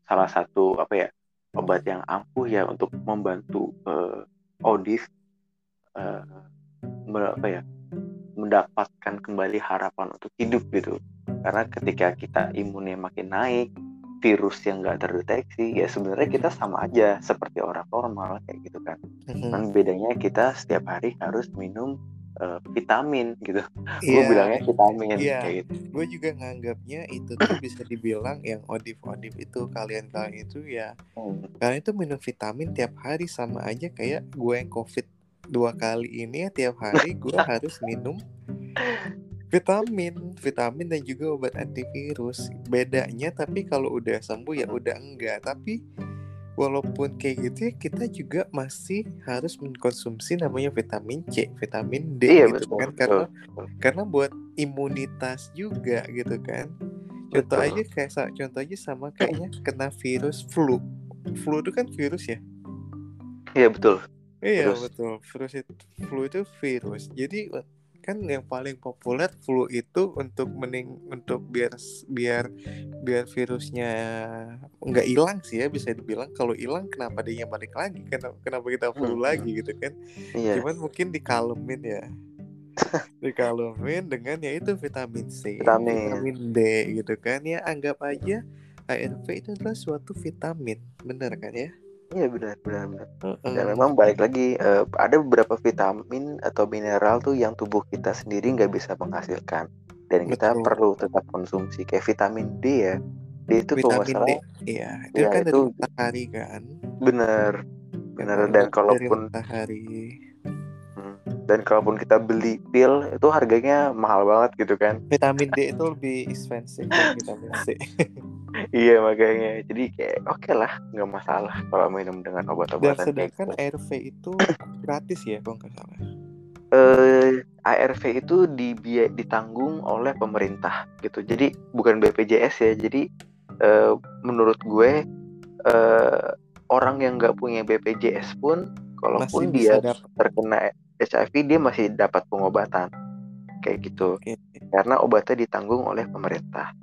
salah satu apa ya obat yang ampuh ya untuk membantu eh, Odif eh, me- apa ya mendapatkan kembali harapan untuk hidup gitu karena ketika kita imunnya makin naik virus yang nggak terdeteksi ya sebenarnya kita sama aja seperti orang normal kayak gitu kan bedanya kita setiap hari harus minum eh, vitamin gitu. Gue Iya, bilangnya vitamin Iya. kayak gitu. gue juga nganggapnya itu tuh bisa dibilang yang odif-odif itu kalian-kalian itu ya Hmm. kalian itu minum vitamin tiap hari sama aja kayak gue yang covid dua kali ini ya tiap hari gue harus minum vitamin vitamin dan juga obat antivirus bedanya tapi kalau udah sembuh ya udah enggak tapi walaupun kayak gitu ya kita juga masih harus mengkonsumsi namanya vitamin C vitamin D Iya gitu betul. kan betul, karena betul. karena buat imunitas juga gitu kan contoh Betul. aja kayak contoh aja sama kayaknya kena virus flu flu itu kan virus ya Iya betul. iya Virus. betul virus itu flu itu virus jadi kan yang paling populer flu itu untuk mening untuk biar biar biar virusnya nggak hilang sih ya bisa dibilang. Kalau hilang kenapa dia balik lagi? Kenapa kenapa kita flu Hmm. lagi gitu kan? Iya. cuman mungkin dikalemin ya. [LAUGHS] Dikalemin dengan ya itu vitamin C Vitamin. D gitu kan. Ya anggap aja ARV itu adalah suatu vitamin. Bener kan ya Iya benar benar benar. Heeh. Dan memang balik lagi eh, ada beberapa vitamin atau mineral tuh yang tubuh kita sendiri nggak bisa menghasilkan dan kita Betul. perlu tetap konsumsi kayak vitamin D ya. D itu kalau vitamin D salah iya itu Iya, kan dari itu- matahari kan bener bener Dari- dan kalaupun matahari Hmm. dan kalaupun kita beli pil itu harganya mahal banget gitu kan. vitamin D itu lebih expensive dari vitamin C [LAUGHS] Iya makanya jadi kayak oke lah nggak masalah kalau minum dengan dan obat-obatan kayak sedangkan gitu. ARV itu gratis ya kalau nggak salah Eh, ARV itu dibiay ditanggung oleh pemerintah gitu. Jadi bukan BPJS ya. Jadi eh, menurut gue eh, orang yang nggak punya BPJS pun kalaupun Masih dia dapat. terkena HIV dia masih dapat pengobatan kayak gitu. Oke. Karena obatnya ditanggung oleh pemerintah.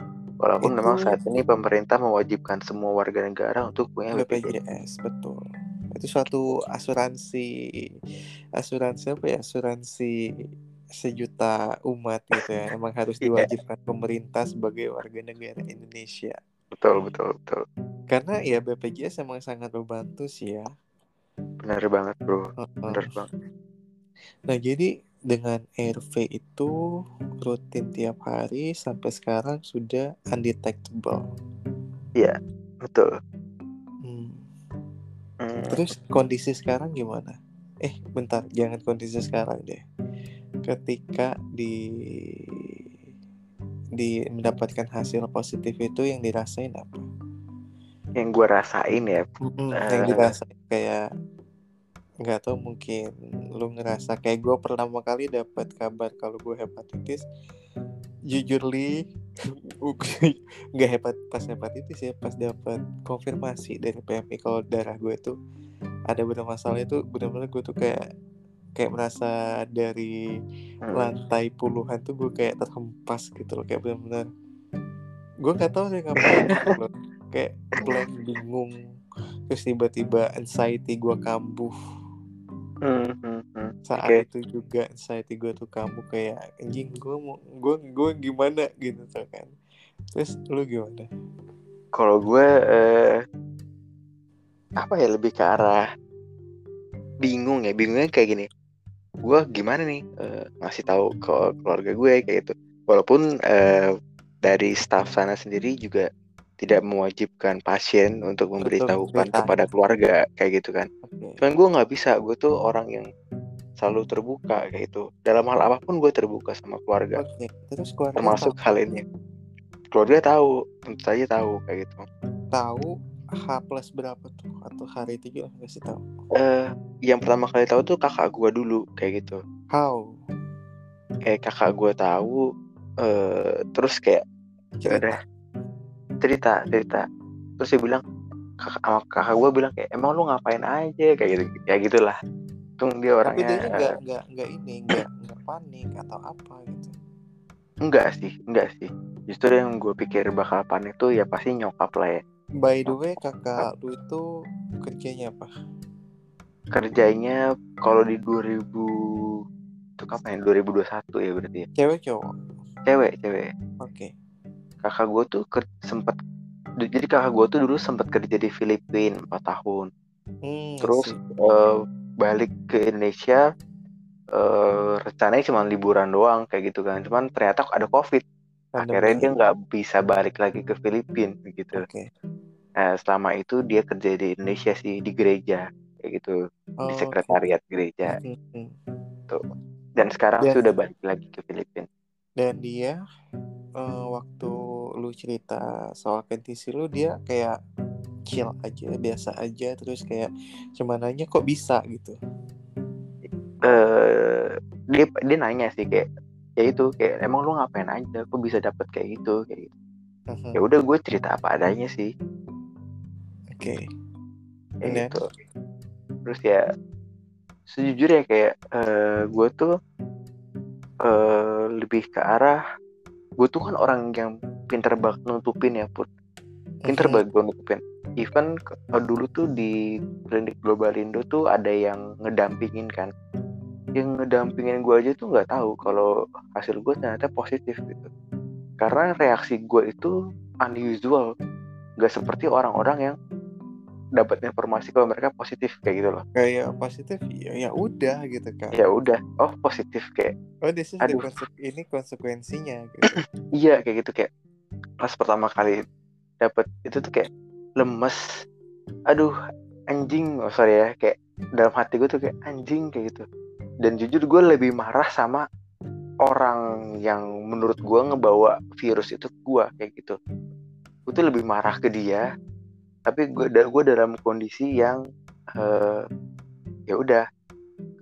Walaupun memang saat ini pemerintah mewajibkan semua warga negara untuk punya BPJS. BPJS betul itu suatu asuransi asuransi apa ya asuransi sejuta umat gitu ya [LAUGHS] emang harus Iya. diwajibkan pemerintah sebagai warga negara Indonesia Betul betul betul. karena ya BPJS emang sangat membantu sih ya Bener banget bro. Bener banget. nah jadi dengan ARV itu rutin tiap hari sampai sekarang sudah undetectable Betul. Hmm. Hmm. Terus kondisi sekarang gimana? Eh, bentar, jangan kondisi sekarang deh. Ketika di di mendapatkan hasil positif itu yang dirasain apa? Yang gue rasain ya yang Eh. dirasain kayak nggak tahu mungkin lu ngerasa kayak gue pertama kali dapat kabar kalau gue hepatitis jujur li [LAUGHS] nggak hepat pas hepatitis ya pas dapat konfirmasi dari PMI kalau darah gue tuh ada beberapa masalah itu benar-benar gue tuh kayak kayak merasa dari Hmm. lantai puluhan tuh gue kayak terhempas gitu loh kayak benar-benar gue nggak tahu sih ngapain [LAUGHS] gitu loh kayak blank bingung terus tiba-tiba anxiety gue kambuh Hmm, hmm, hmm. saat Oke. itu juga anxiety gue tuh kambuh kayak anjing gue mau gue gue gimana gitu tuh kan terus lu gimana Kalau gue eh, apa ya lebih ke arah bingung ya, bingungnya kayak gini. Gue gimana nih eh, ngasih tahu ke keluarga gue kayak gitu. Walaupun eh, dari staff sana sendiri juga tidak mewajibkan pasien untuk memberitahukan memberitahu. kepada keluarga kayak gitu kan. oke Cuman gue nggak bisa, gue tuh orang yang selalu terbuka kayak gitu. Dalam hal apa pun gue terbuka sama keluarga. oke terus keluarga termasuk tahu, hal ini keluarga tahu tentu saja tahu kayak gitu tahu H plus berapa tuh atau hari itu nggak sih tahu eh yang pertama kali tahu tuh kakak gua dulu kayak gitu how kayak kakak gua tahu eh terus kayak ya cerita udah cerita cerita terus dia bilang kakak, kakak gue bilang kayak emang lu ngapain aja kayak gitu ya gitulah tung dia Tapi orangnya dia eh, nggak nggak nggak ini nggak nggak panik atau apa gitu. enggak sih enggak sih justru yang gue pikir bakal panik tuh ya pasti nyokap lah ya By the way, kakak lu itu kerjanya apa? kerjanya kalau di 2000 itu kapan ya 2021 ya berarti ya Cewek cowok? cewek cewek Oke. Kakak gue tuh sempet jadi kakak gue tuh dulu sempat kerja di Filipina 4 tahun. Hmm, terus eh, balik ke Indonesia eh rencananya cuma liburan doang kayak gitu kan. Cuman ternyata ada covid. Akhirnya dia nggak bisa balik lagi ke Filipina gitu. Oke. Nah, selama itu dia kerja di Indonesia sih di gereja kayak gitu. Oh, di sekretariat gereja. Hmm, hmm. dan sekarang Dan- sih udah balik lagi ke Filipina Dan dia eh, waktu lu cerita soal kondisi lu dia kayak chill aja, biasa aja, terus kayak cuma nanya kok bisa gitu. eh dia dia nanya sih kayak ya itu kayak emang lu ngapain aja kok bisa dapet kayak gitu kayak gitu Mhm. ya udah gue cerita apa adanya sih Oke. kayak Dan? gitu terus ya sejujurnya kayak eh gue tuh eh lebih ke arah gue tuh kan orang yang pinter banget nutupin ya put. Pinter Mhm. banget gue nutupin. Even dulu tuh di klinik Globalindo tuh ada yang ngedampingin kan. Yang ngedampingin gue aja tuh nggak tahu kalau hasil gue ternyata positif gitu. Karena reaksi gue itu unusual. Nggak seperti orang-orang yang dapat informasi kalau mereka positif kayak gitu loh Kayak positif ya ya udah gitu kan. ya udah oh positif kayak Oh, this is the Aduh. konse- ini konsekuensinya gitu. [CLEARS THROAT] iya kayak gitu kayak pas pertama kali dapet itu tuh kayak lemes aduh anjing oh sorry ya kayak dalam hati gue tuh kayak anjing kayak gitu dan jujur gue lebih marah sama orang yang menurut gue ngebawa virus itu ke gue kayak gitu gue tuh lebih marah ke dia tapi gue gue dalam kondisi yang eh, ya udah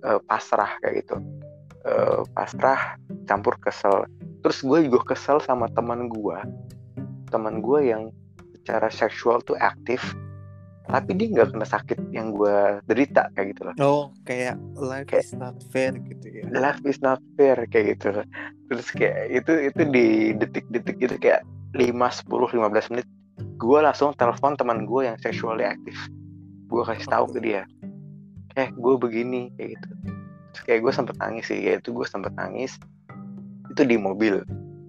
eh, pasrah kayak gitu. Eh, pasrah campur kesel. Terus gue juga kesel sama teman gue teman gue yang secara seksual tuh aktif tapi dia nggak kena sakit yang gue derita kayak gitu loh. Oh, kayak life Kayak- is not fair gitu ya. life is not fair kayak gitu terus kayak itu itu di detik-detik itu kayak 5 10 15 menit gue langsung telepon teman gue yang sexually aktif. Gue kasih tahu ke dia. Eh gue begini kayak gitu. Terus kayak gue sempet nangis sih kayak itu gue sempet nangis. Itu di mobil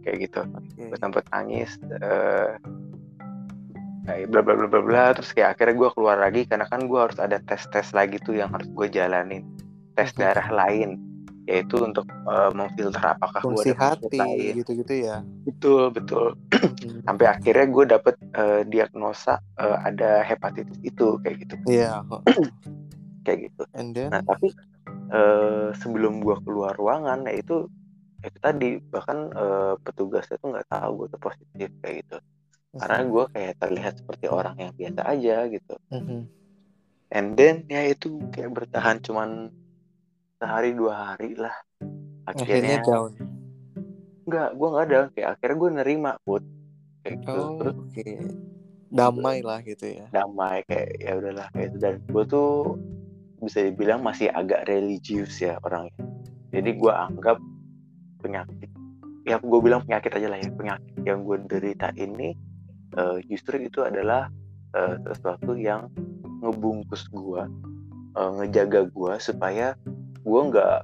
kayak gitu. Gue sempet nangis eh kayak bla bla bla bla bla terus kayak akhirnya gue keluar lagi karena kan gue harus ada tes tes lagi tuh yang harus gue jalanin. Tes darah lain yaitu untuk eh, memfilter apakah gue hati gitu-gitu ya. betul betul Mhm. sampai akhirnya gue dapet eh, diagnosa eh, ada hepatitis itu kayak gitu Iya. heeh. [CLEARS THROAT] kayak gitu And then nah tapi eh, sebelum gue keluar ruangan ya itu ya itu tadi bahkan eh, petugasnya tuh nggak tahu gue tuh positif kayak gitu karena gue kayak terlihat seperti orang yang biasa aja gitu Mhm. and then ya itu kayak bertahan cuman sehari dua hari lah. Akhirnya akhirnya down. enggak gue nggak ada. Kayak akhirnya gue nerima put. Kayak gitu. Oh, terus oke. Damai lah gitu ya. damai kayak ya udahlah kayak itu. Dan gue tuh bisa dibilang masih agak religius ya orangnya. Jadi gue anggap penyakit ya gue bilang penyakit aja lah ya. Penyakit yang gue derita ini eh, justru itu adalah eh, sesuatu yang ngebungkus gue eh, ngejaga gue supaya gue nggak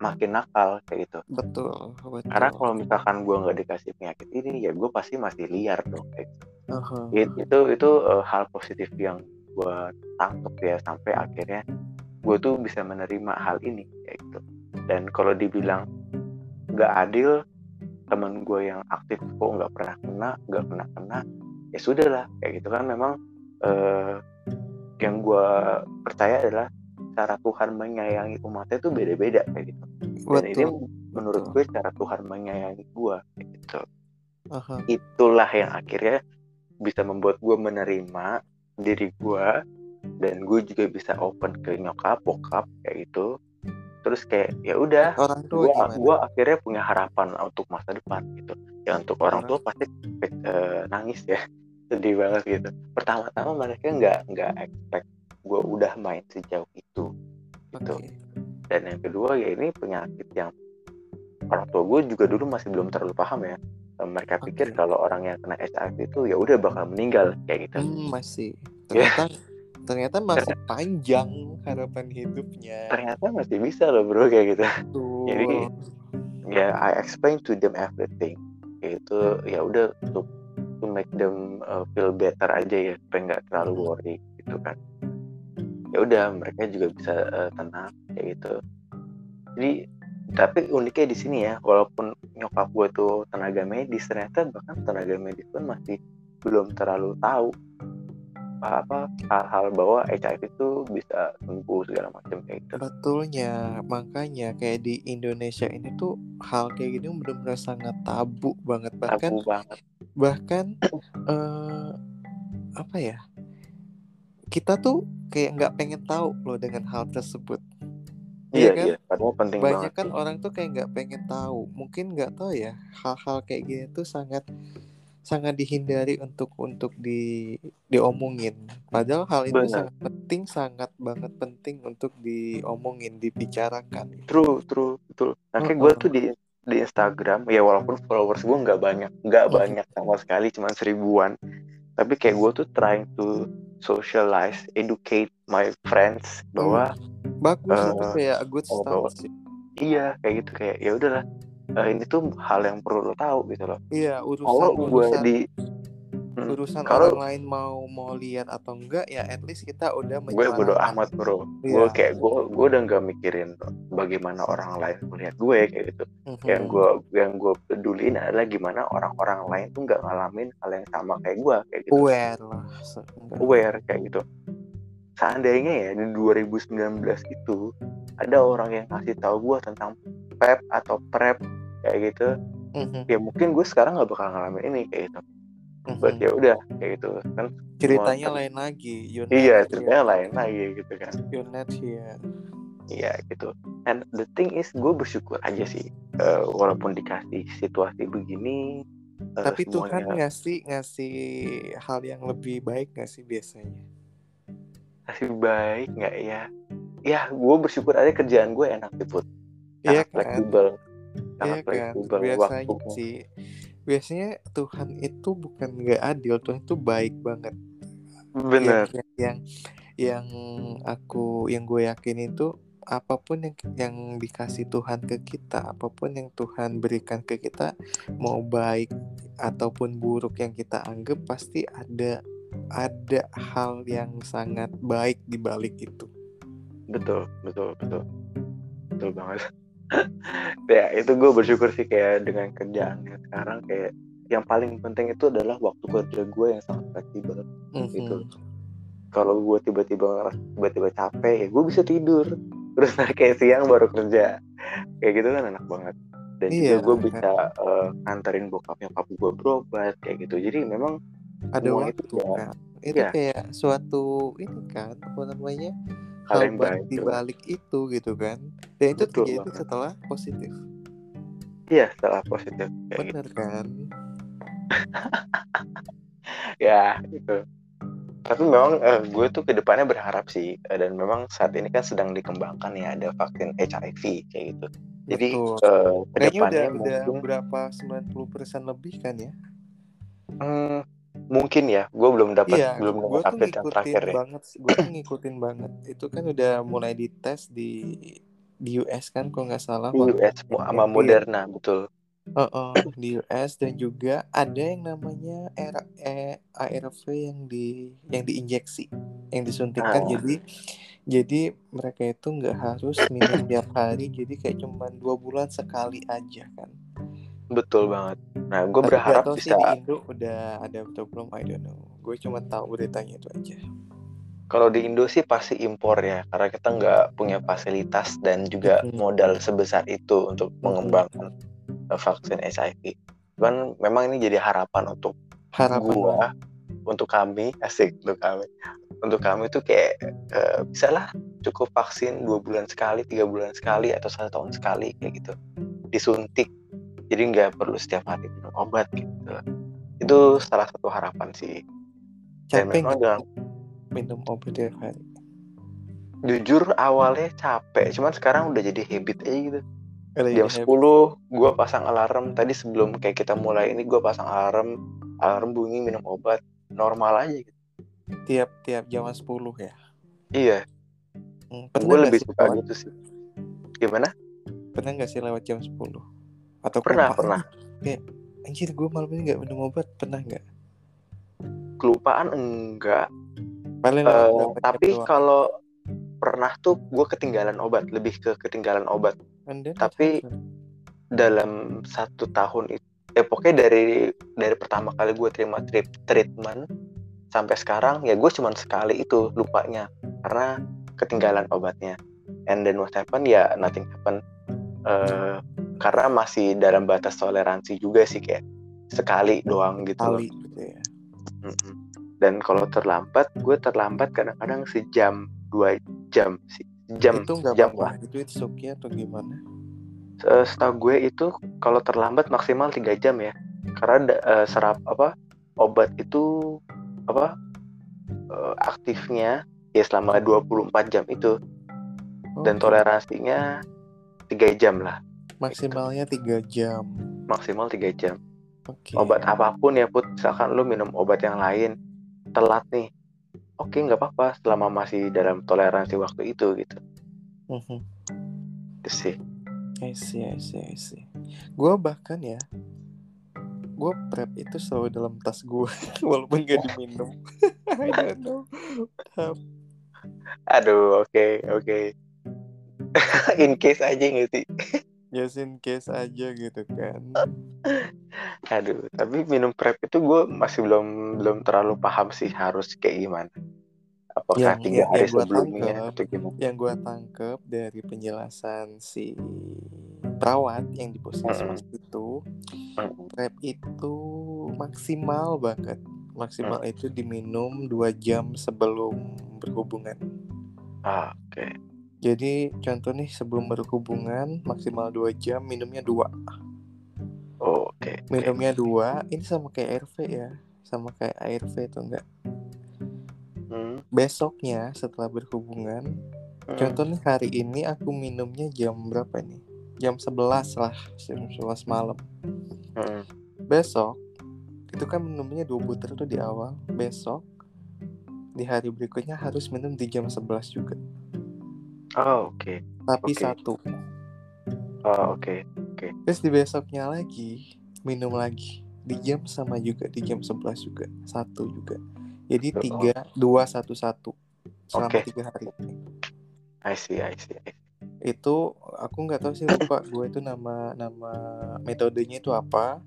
makin nakal kayak gitu Betul, betul. karena kalau misalkan gue nggak dikasih penyakit ini ya gue pasti masih liar dong kayak gitu. Aha. It- itu itu uh, hal positif yang gue tangkep ya sampai akhirnya gue tuh bisa menerima hal ini kayak gitu dan kalau dibilang nggak adil teman gue yang aktif kok nggak pernah kena nggak pernah kena ya sudah lah kayak gitu kan memang eh, yang gue percaya adalah cara Tuhan menyayangi umatnya itu beda-beda kayak gitu. Dan ini Betul. menurut betul. gue cara Tuhan menyayangi gue kayak gitu. Aha. itulah yang akhirnya bisa membuat gue menerima diri gue dan gue juga bisa open ke nyokap bokap kayak gitu. Terus kayak ya udah gue akhirnya punya harapan untuk masa depan gitu. Ya untuk orang tua. pasti eh, nangis ya. [LAUGHS] Sedih banget gitu. Pertama-tama mereka nggak nggak expect gue udah main sejauh itu gitu dan yang kedua ya ini penyakit yang orang tua gue juga dulu masih belum terlalu paham ya mereka pikir Oke. kalau orang yang kena HIV itu ya udah bakal meninggal kayak gitu Hmm, masih. Ya. [LAUGHS] Ternyata ternyata masih panjang harapan hidupnya. ternyata masih bisa loh bro kayak gitu Tuh. jadi ya I explain to them everything itu ya udah untuk to make them uh, feel better aja ya supaya nggak terlalu Mhm. worry gitu kan ya udah mereka juga bisa uh, tenang kayak gitu. Jadi tapi uniknya di sini ya walaupun nyokap gue tuh tenaga medis ternyata bahkan tenaga medis pun masih belum terlalu tahu apa hal-hal bahwa HIV itu bisa sembuh segala macam kayak gitu. Betulnya, makanya kayak di Indonesia ini tuh hal kayak gini benar-benar sangat tabu banget. Bahkan tabu banget. bahkan eh, apa ya kita tuh kayak nggak pengen tahu loh dengan hal tersebut iya Iya kan? iya padahal penting banyak banget kan orang tuh kayak nggak pengen tahu mungkin nggak tahu ya hal-hal kayak gini tuh sangat sangat dihindari untuk untuk di diomongin padahal hal itu Benar. sangat penting sangat banget penting untuk diomongin dibicarakan True, true, betul. Nah, kayak gue tuh di di Instagram, ya walaupun followers gue nggak banyak, nggak banyak sama sekali, cuma seribuan. Tapi kayak gue tuh trying to socialize, educate my friends bahwa bagus itu Eh, kayak good oh, bahwa- sih iya kayak gitu kayak ya udahlah eh, ini tuh hal yang perlu lo tahu gitu loh. iya urusan Kalau gue di hmm, urusan kalau- orang lain mau mau lihat atau enggak ya at least kita udah gue bodo amat bro, gue Iya. kayak gue gue udah nggak mikirin bagaimana orang lain melihat gue kayak gitu. Mhm. yang gue yang gue pedulin adalah gimana orang-orang lain tuh nggak ngalamin hal yang sama kayak gue kayak gitu aware lah aware kayak gitu seandainya ya di 2019 itu ada orang yang ngasih tahu gue tentang PEP atau PrEP kayak gitu Mhm, ya mungkin gue sekarang nggak bakal ngalamin ini kayak gitu mhm. Buat ya udah kayak gitu kan. Ceritanya semua- lain lagi you're not iya here. ceritanya lain lagi gitu kan. You're not here. Iya gitu. And the thing is gue bersyukur aja sih eh, walaupun dikasih situasi begini eh, tapi Tuhan semuanya ngasih ngasih hal yang lebih baik nggak sih biasanya? Masih baik nggak ya? Ya gue bersyukur aja kerjaan gue enak Put. Iya sangat kan? fleksibel. Iya sangat kan? fleksibel biasanya waktunya sih biasanya Tuhan itu bukan nggak adil Tuhan itu baik banget. Bener. Yang yang yang aku yang gue yakin itu apa pun yang yang dikasih Tuhan ke kita apa pun yang Tuhan berikan ke kita mau baik ataupun buruk yang kita anggap pasti ada ada hal yang sangat baik di balik itu. Betul betul betul. Betul banget [LAUGHS] ya itu gue bersyukur sih kayak dengan kerjaannya sekarang kayak yang paling penting itu adalah waktu kerja gue yang sangat fleksibel Gitu. Mhm. kalau gue tiba-tiba tiba-tiba capek ya gue bisa tidur terus nah, [LAUGHS] kayak siang baru kerja kayak gitu kan enak banget dan Iya, juga gue bisa eh, nganterin bokap nyokap gue berobat kayak gitu jadi memang ada itu waktu ya. kan itu Iya. kayak suatu ini kan apa namanya hal yang baik di gitu. balik itu gitu kan dan itu Betul terjadi banget. setelah positif iya setelah positif gitu. bener kan [LAUGHS] ya gitu tapi memang eh, gue tuh ke depannya berharap sih eh, dan memang saat ini kan sedang dikembangkan ya ada vaksin HIV kayak gitu jadi Betul. eh, udah ke depannya udah mungkin berapa 90% lebih kan ya? hmm, mungkin ya gue belum dapat Iya, belum dapat tuh update yang terakhir ngikutin ya banget, gue tuh ngikutin banget. Itu kan udah mulai dites di di US kan, kalau nggak salah. di US sama ya. Moderna betul Heeh, di US dan juga ada yang namanya R eh, ARV yang di yang diinjeksi, yang disuntikan. Ah. Jadi jadi mereka itu nggak harus minum tiap hari, jadi kayak cuma dua bulan sekali aja kan. Betul banget. Nah gue berharap tahu bisa sih di Indo udah ada atau belum, I don't know. Gue cuma tahu beritanya itu aja. kalau di Indo sih pasti impor ya karena kita nggak punya fasilitas dan juga modal sebesar itu untuk mengembangkan eh, vaksin HIV cuman memang ini jadi harapan untuk Harapan gua untuk kami [LAUGHS] asik untuk kami. Untuk kami itu kayak eh, bisa lah cukup vaksin dua bulan sekali tiga bulan sekali atau satu tahun sekali kayak gitu. Disuntik jadi nggak perlu setiap hari minum obat gitu itu salah satu harapan sih capek dengan minum obat tiap hari jujur awalnya capek, cuman sekarang udah jadi habit aja gitu. Ada Jam jadi 10 habit. gue pasang alarm. Tadi sebelum kayak kita mulai ini gue pasang alarm, alarm bunyi minum obat. Normal aja gitu. tiap tiap jam 10 ya Iya, Hmm, gue lebih suka gitu sih. Gimana? pernah nggak sih lewat jam 10 atau Pernah, kelupaan pernah. kayak anjir gue malam ini nggak minum obat pernah nggak Kelupaan enggak. paling jam tapi kalau pernah tuh gue ketinggalan obat, lebih ke ketinggalan obat. Tapi dalam satu tahun itu, eh pokoknya dari dari pertama kali gue terima trip treatment sampai sekarang ya gue cuman sekali itu lupanya karena ketinggalan obatnya. And then what happened ya nothing happen. Eh, karena masih dalam batas toleransi juga sih kayak sekali doang gitu loh. kali gitu ya. Dan kalau terlambat, gue terlambat kadang-kadang sejam dua jam sih, jam itu jam lah. apa-apa itu it's okay atau gimana? Se- Setahu gue itu kalau terlambat maksimal tiga jam ya, karena eh, serap apa obat itu apa eh, aktifnya ya selama 24 jam itu. Dan toleransinya tiga jam lah, maksimalnya tiga jam maksimal tiga jam. oke Obat apa pun ya put, misalkan lu minum obat yang lain telat nih, oke nggak apa-apa selama masih dalam toleransi waktu itu gitu. Mhm. Itu sih. I see, I see, I see. Gue bahkan ya, gue prep itu selalu dalam tas gue, [LAUGHS] walaupun gak diminum. [LAUGHS] I don't know. Aduh, oke, oke. [LAUGHS] In case aja nggak sih? Just in case aja gitu kan. [LAUGHS] Aduh, tapi minum prep itu gue masih belum belum terlalu paham sih harus kayak gimana. Apakah Yang- tiga hari yang gua sebelumnya tangkep, atau gimana? Yang gue tangkep dari penjelasan si perawat yang di puskesmas itu, Mm, prep itu maksimal banget. Maksimal itu diminum dua jam sebelum berhubungan. Ah, oke. Jadi contoh nih sebelum berhubungan maksimal 2 jam minumnya dua. Oh, oke. oke. minumnya dua ini sama kayak ARV ya? Sama kayak ARV tuh enggak? Hmm, besoknya setelah berhubungan hmm. contoh nih hari ini aku minumnya jam berapa nih jam 11 lah jam 11 malam. Hmm, besok itu kan minumnya dua butir tuh di awal. Besok di hari berikutnya harus minum di jam 11 juga Oh, oke. tapi Oke. satu Oh, oke. Terus di besoknya lagi minum lagi di jam sama juga di jam 11 juga satu juga. Jadi Oh. tiga dua satu satu selama Oke. tiga hari. I see, I see. I see. Itu aku nggak tahu sih lupa gue itu nama nama metodenya itu apa.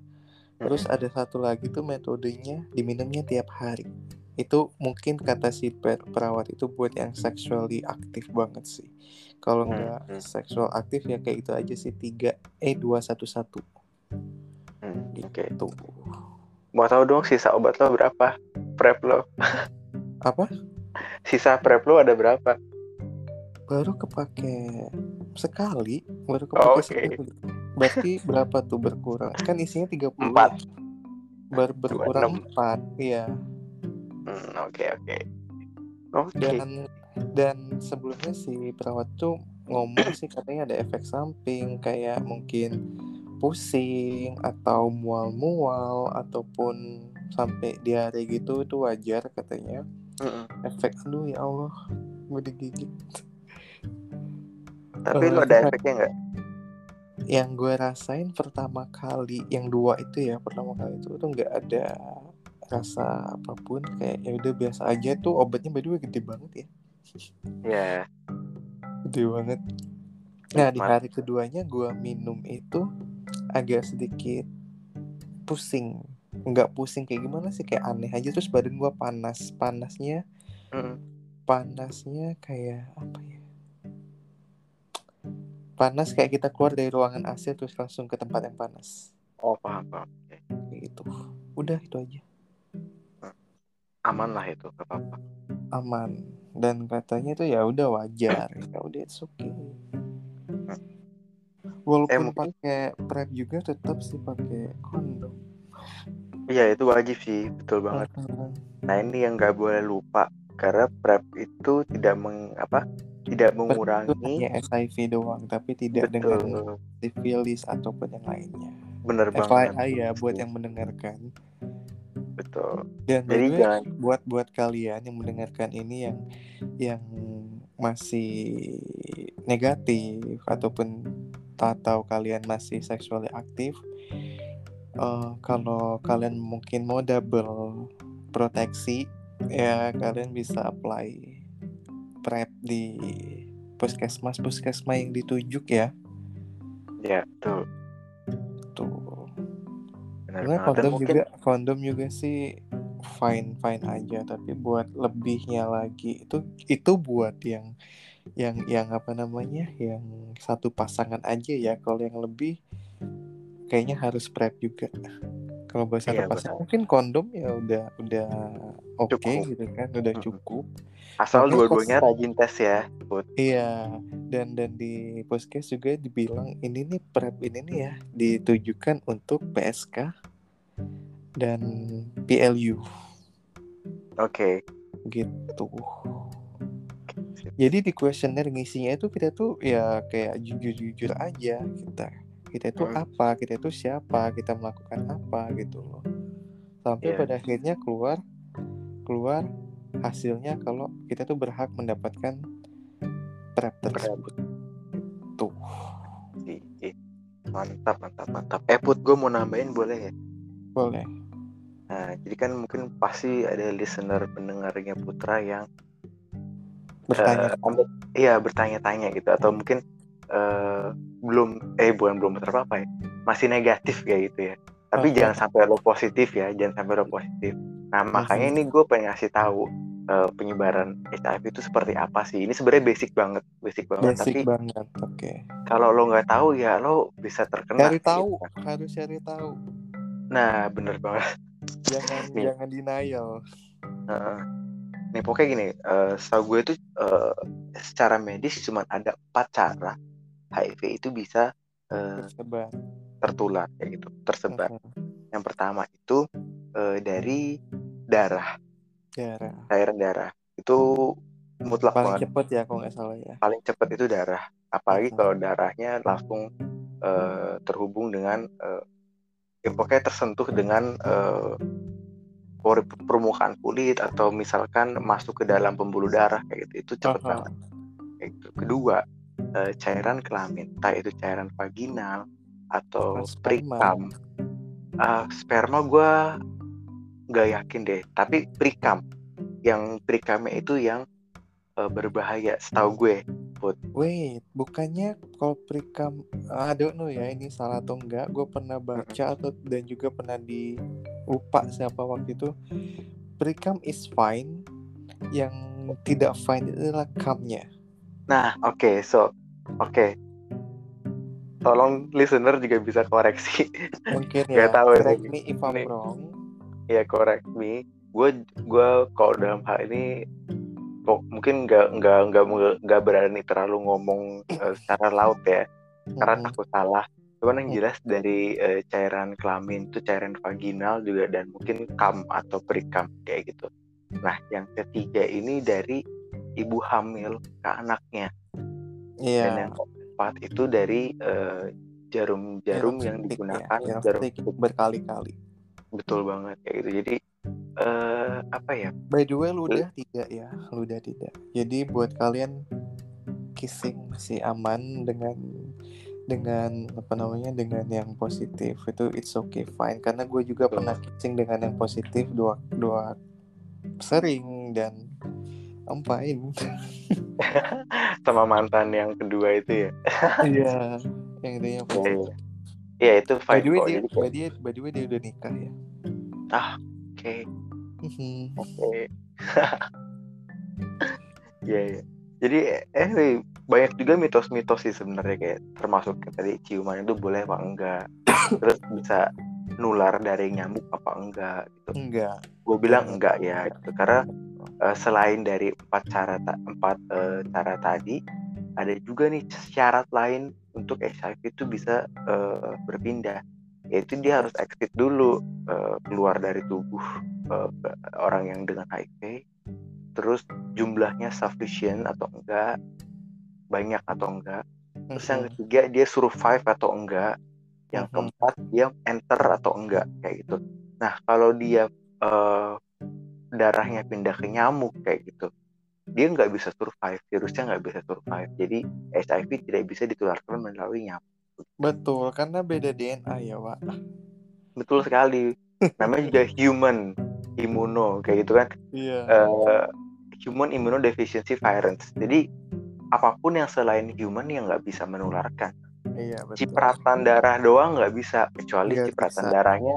Terus ada satu lagi tuh metodenya diminumnya tiap hari. Itu mungkin kata si per- perawat itu buat yang sexually aktif banget sih. Kalau Hmm, nggak hmm. seksual aktif ya kayak itu aja sih tiga eh dua satu satu Hmm, oke. gitu. Mau tahu dong sisa obat lo berapa? Prep lo. Apa? Sisa prep lo ada berapa? baru kepake sekali baru Oh, kepake oke. sekali berarti berapa tuh berkurang kan isinya 30 Empat. ya? baru berkurang. 4 iya oke, oke. Oke. dan dan sebelumnya si perawat tuh ngomong sih katanya ada efek samping kayak mungkin pusing atau mual-mual ataupun sampai diare gitu itu wajar katanya Mm-mm. efek aduh ya Allah gue digigit Tapi lo ada efeknya nggak? yang gue rasain pertama kali yang dua itu ya pertama kali itu tuh nggak ada rasa apa pun kayak ya udah biasa aja tuh obatnya by the way gede banget ya. Ya. gede banget. Nah di hari keduanya gue minum itu agak sedikit pusing. Nggak pusing kayak gimana sih kayak aneh aja. Terus badan gue panas panasnya Mm. panasnya kayak apa ya? Panas kayak kita keluar dari ruangan AC terus langsung ke tempat yang panas. Oh paham paham. Gitu. Udah itu aja Aman lah itu, gak apa-apa. aman. Dan katanya itu ya udah wajar. [CLEARS THROAT] Ya udah it's okay. Walaupun mungkin- pakai prep juga tetap sih pakai kondom. Iya itu wajib sih. Betul banget. Nah ini yang nggak boleh lupa. Karena prep itu tidak meng apa tidak mengurangi SIV doang, tapi tidak dengan betul sifilis ataupun yang lainnya. bener banget. FYI ya buat yang mendengarkan. Betul Dan by jadi jangan buat buat kalian yang mendengarkan ini yang yang masih negatif ataupun atau kalian masih sexually aktif, eh, kalau kalian mungkin mau double proteksi, ya kalian bisa apply prep di puskesmas puskesmas yang ditunjuk ya. ya betul Tuh. Sebenarnya dan kondom mungkin juga kondom juga sih fine fine aja. Tapi buat lebihnya lagi itu itu buat yang yang yang apa namanya yang satu pasangan aja ya. Kalau yang lebih kayaknya harus prep juga kalau satu Iya, pasangan mungkin kondom ya udah udah oke Cukup. gitu kan udah cukup asal dua-duanya rajin tes ya Put. iya dan dan di podcast juga dibilang ini nih prep ini nih ya ditujukan untuk PSK dan PLU oke gitu. Jadi di kuesioner ngisinya itu kita tuh ya kayak jujur-jujur aja kita. Kita itu Hmm. apa, kita itu siapa, kita melakukan apa gitu loh. Sampai Iya. pada akhirnya keluar keluar hasilnya kalau kita tuh berhak mendapatkan prep tersebut. Tuh. Mantap mantap mantap eh Put gue mau nambahin boleh ya Boleh. nah jadi kan mungkin pasti ada listener pendengarnya Putra yang Bertanya. ambil- iya bertanya-tanya gitu atau mungkin belum eh bukan belum apa apa ya masih negatif kayak gitu ya tapi Oke. jangan sampai lo positif ya jangan sampai lo positif nah makanya ini gue pengen ngasih tahu eh, penyebaran HIV itu seperti apa sih ini sebenarnya basic banget basic banget Basic tapi banget. Oke. kalau lo nggak tahu ya lo bisa terkena Cari gitu tahu, kan. harus cari tahu. nah bener banget [LAUGHS] Jangan Nih. jangan denial. Heeh. Nih pokoknya gini, eh setahu gue itu eh, secara medis cuma ada empat cara HIV itu bisa eh, Tersebar. tertular kayak gitu, tersebar. Mhm. Yang pertama itu eh, dari darah, Darah. cairan darah. Itu mutlak Paling banget. cepet ya kalau nggak salah ya. Paling cepat itu darah. Apalagi Mhm. kalau darahnya langsung eh, terhubung dengan eh, ya pokoknya tersentuh dengan pori- permukaan kulit atau misalkan masuk ke dalam pembuluh darah kayak gitu. Itu cepet Aha. banget. kayak gitu. Kedua, eh, cairan kelamin, entah itu cairan vaginal atau sperma. prikam. Ah, sperma gue nggak yakin deh, tapi prikam. Yang prikamnya itu yang eh, berbahaya, setahu gue. Wait, bukannya kalau perikam, I don't know ya ini salah atau enggak. Gue pernah baca atau dan juga pernah di lupa siapa waktu itu. Perikam is fine. Yang tidak fine itu adalah kamnya. Nah, oke, so, oke. Tolong listener juga bisa koreksi. Mungkin [LAUGHS] Nggak ya. tahu correct ini. me if I'm Ini. wrong. ya correct me. Gue, gue kalau dalam hal ini kok mungkin nggak nggak nggak nggak berani terlalu ngomong eh, secara laut ya karena Mhm. takut salah cuman yang Hmm. jelas dari eh, cairan kelamin itu cairan vaginal juga dan mungkin kam atau perikam kayak gitu nah yang ketiga ini dari ibu hamil ke anaknya Iya. dan yang keempat itu dari eh, jarum-jarum yang stick ya, digunakan jarum jarum berkali-kali. betul banget kayak gitu jadi eh, apa ya By the way, lu udah tidak ya? Lu udah tidak. Jadi buat kalian kissing masih aman dengan dengan apa namanya dengan yang positif itu it's okay fine karena gue juga Betul. pernah kissing dengan yang positif dua dua sering dan Fine. sama mantan yang kedua itu ya Iya, yang itu yang Iya, iya. Iya itu By fine the way kok dia, by the way, by the way dia udah nikah ya. oke Mhm. Oke. Iya, iya. Jadi eh banyak juga mitos-mitos sih sebenarnya kayak termasuk kayak tadi ciuman itu boleh apa enggak. Terus bisa nular dari nyamuk apa enggak gitu. Enggak. Gue bilang enggak ya gitu. Karena eh, selain dari empat cara ta- empat eh, cara tadi ada juga nih syarat lain untuk HIV itu bisa eh, berpindah. Yaitu dia harus exit dulu uh, keluar dari tubuh uh, orang yang dengan HIV terus jumlahnya sufficient atau enggak banyak atau enggak. Terus yang ketiga dia survive atau enggak. Yang keempat dia enter atau enggak kayak gitu. Nah kalau dia uh, darahnya pindah ke nyamuk kayak gitu. Dia nggak bisa survive virusnya nggak bisa survive. Jadi HIV tidak bisa ditularkan melalui nyamuk. Betul karena beda DNA ya pak betul sekali. Namanya juga [LAUGHS] human imuno kayak gitu kan. Iya. uh, human immunodeficiency virus jadi apa pun yang selain human yang nggak bisa menularkan. Iya, betul. cipratan darah doang nggak bisa kecuali gak cipratan bisa. darahnya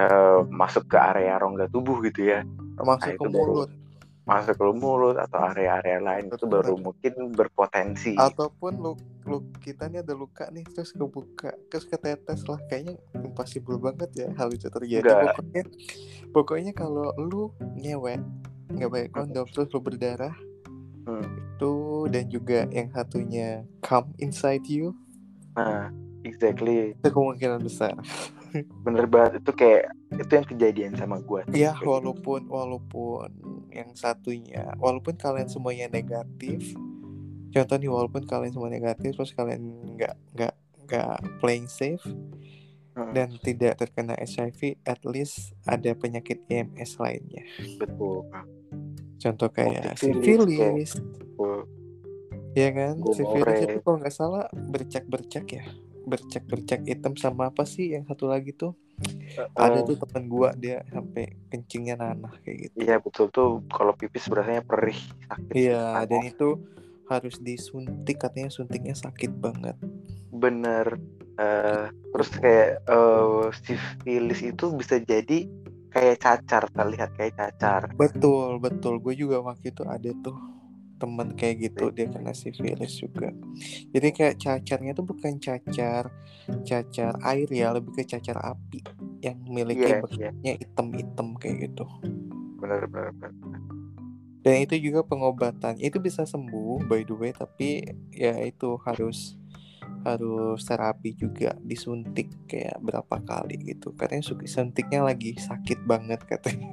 uh, masuk ke area rongga tubuh gitu ya masuk nah, ke mulut. masuk ke mulut atau area-area lain Betul. itu baru mungkin berpotensi. Ataupun lu, lu kita nih ada luka nih terus kebuka terus ketetes lah. Kayaknya impossible banget ya hal itu terjadi. Enggak. pokoknya pokoknya kalau lu ngewek nggak pakai kondom terus lu berdarah hmm. itu dan juga yang satunya come inside you. Nah exactly. Itu kemungkinan besar bener banget itu kayak itu yang kejadian sama gue ya walaupun walaupun yang satunya walaupun kalian semuanya negatif contoh nih walaupun kalian semua negatif terus kalian nggak nggak nggak playing safe hmm. dan tidak terkena HIV at least ada penyakit EMS lainnya. Betul contoh kayak sifilis. ya kan? Sifilis itu kalau nggak salah bercak bercak ya bercak-bercak hitam sama apa sih? Yang satu lagi tuh uh, ada tuh teman gua dia sampai kencingnya nanah kayak gitu. Iya betul tuh. Kalau pipis berasanya perih sakit iya dan itu harus disuntik katanya suntiknya sakit banget. Bener. Uh, terus kayak uh, sifilis itu bisa jadi kayak cacar terlihat kayak cacar. Betul betul. Gue juga waktu itu ada tuh temen kayak gitu dia kena sifilis juga. Jadi kayak cacarnya tuh bukan cacar cacar air ya lebih ke cacar api yang memiliki yeah, bentuknya yeah. hitam-hitam kayak gitu. Benar, benar benar. Dan itu juga pengobatan. Itu bisa sembuh by the way tapi ya itu harus harus terapi juga disuntik kayak berapa kali gitu. Katanya suntiknya lagi sakit banget katanya.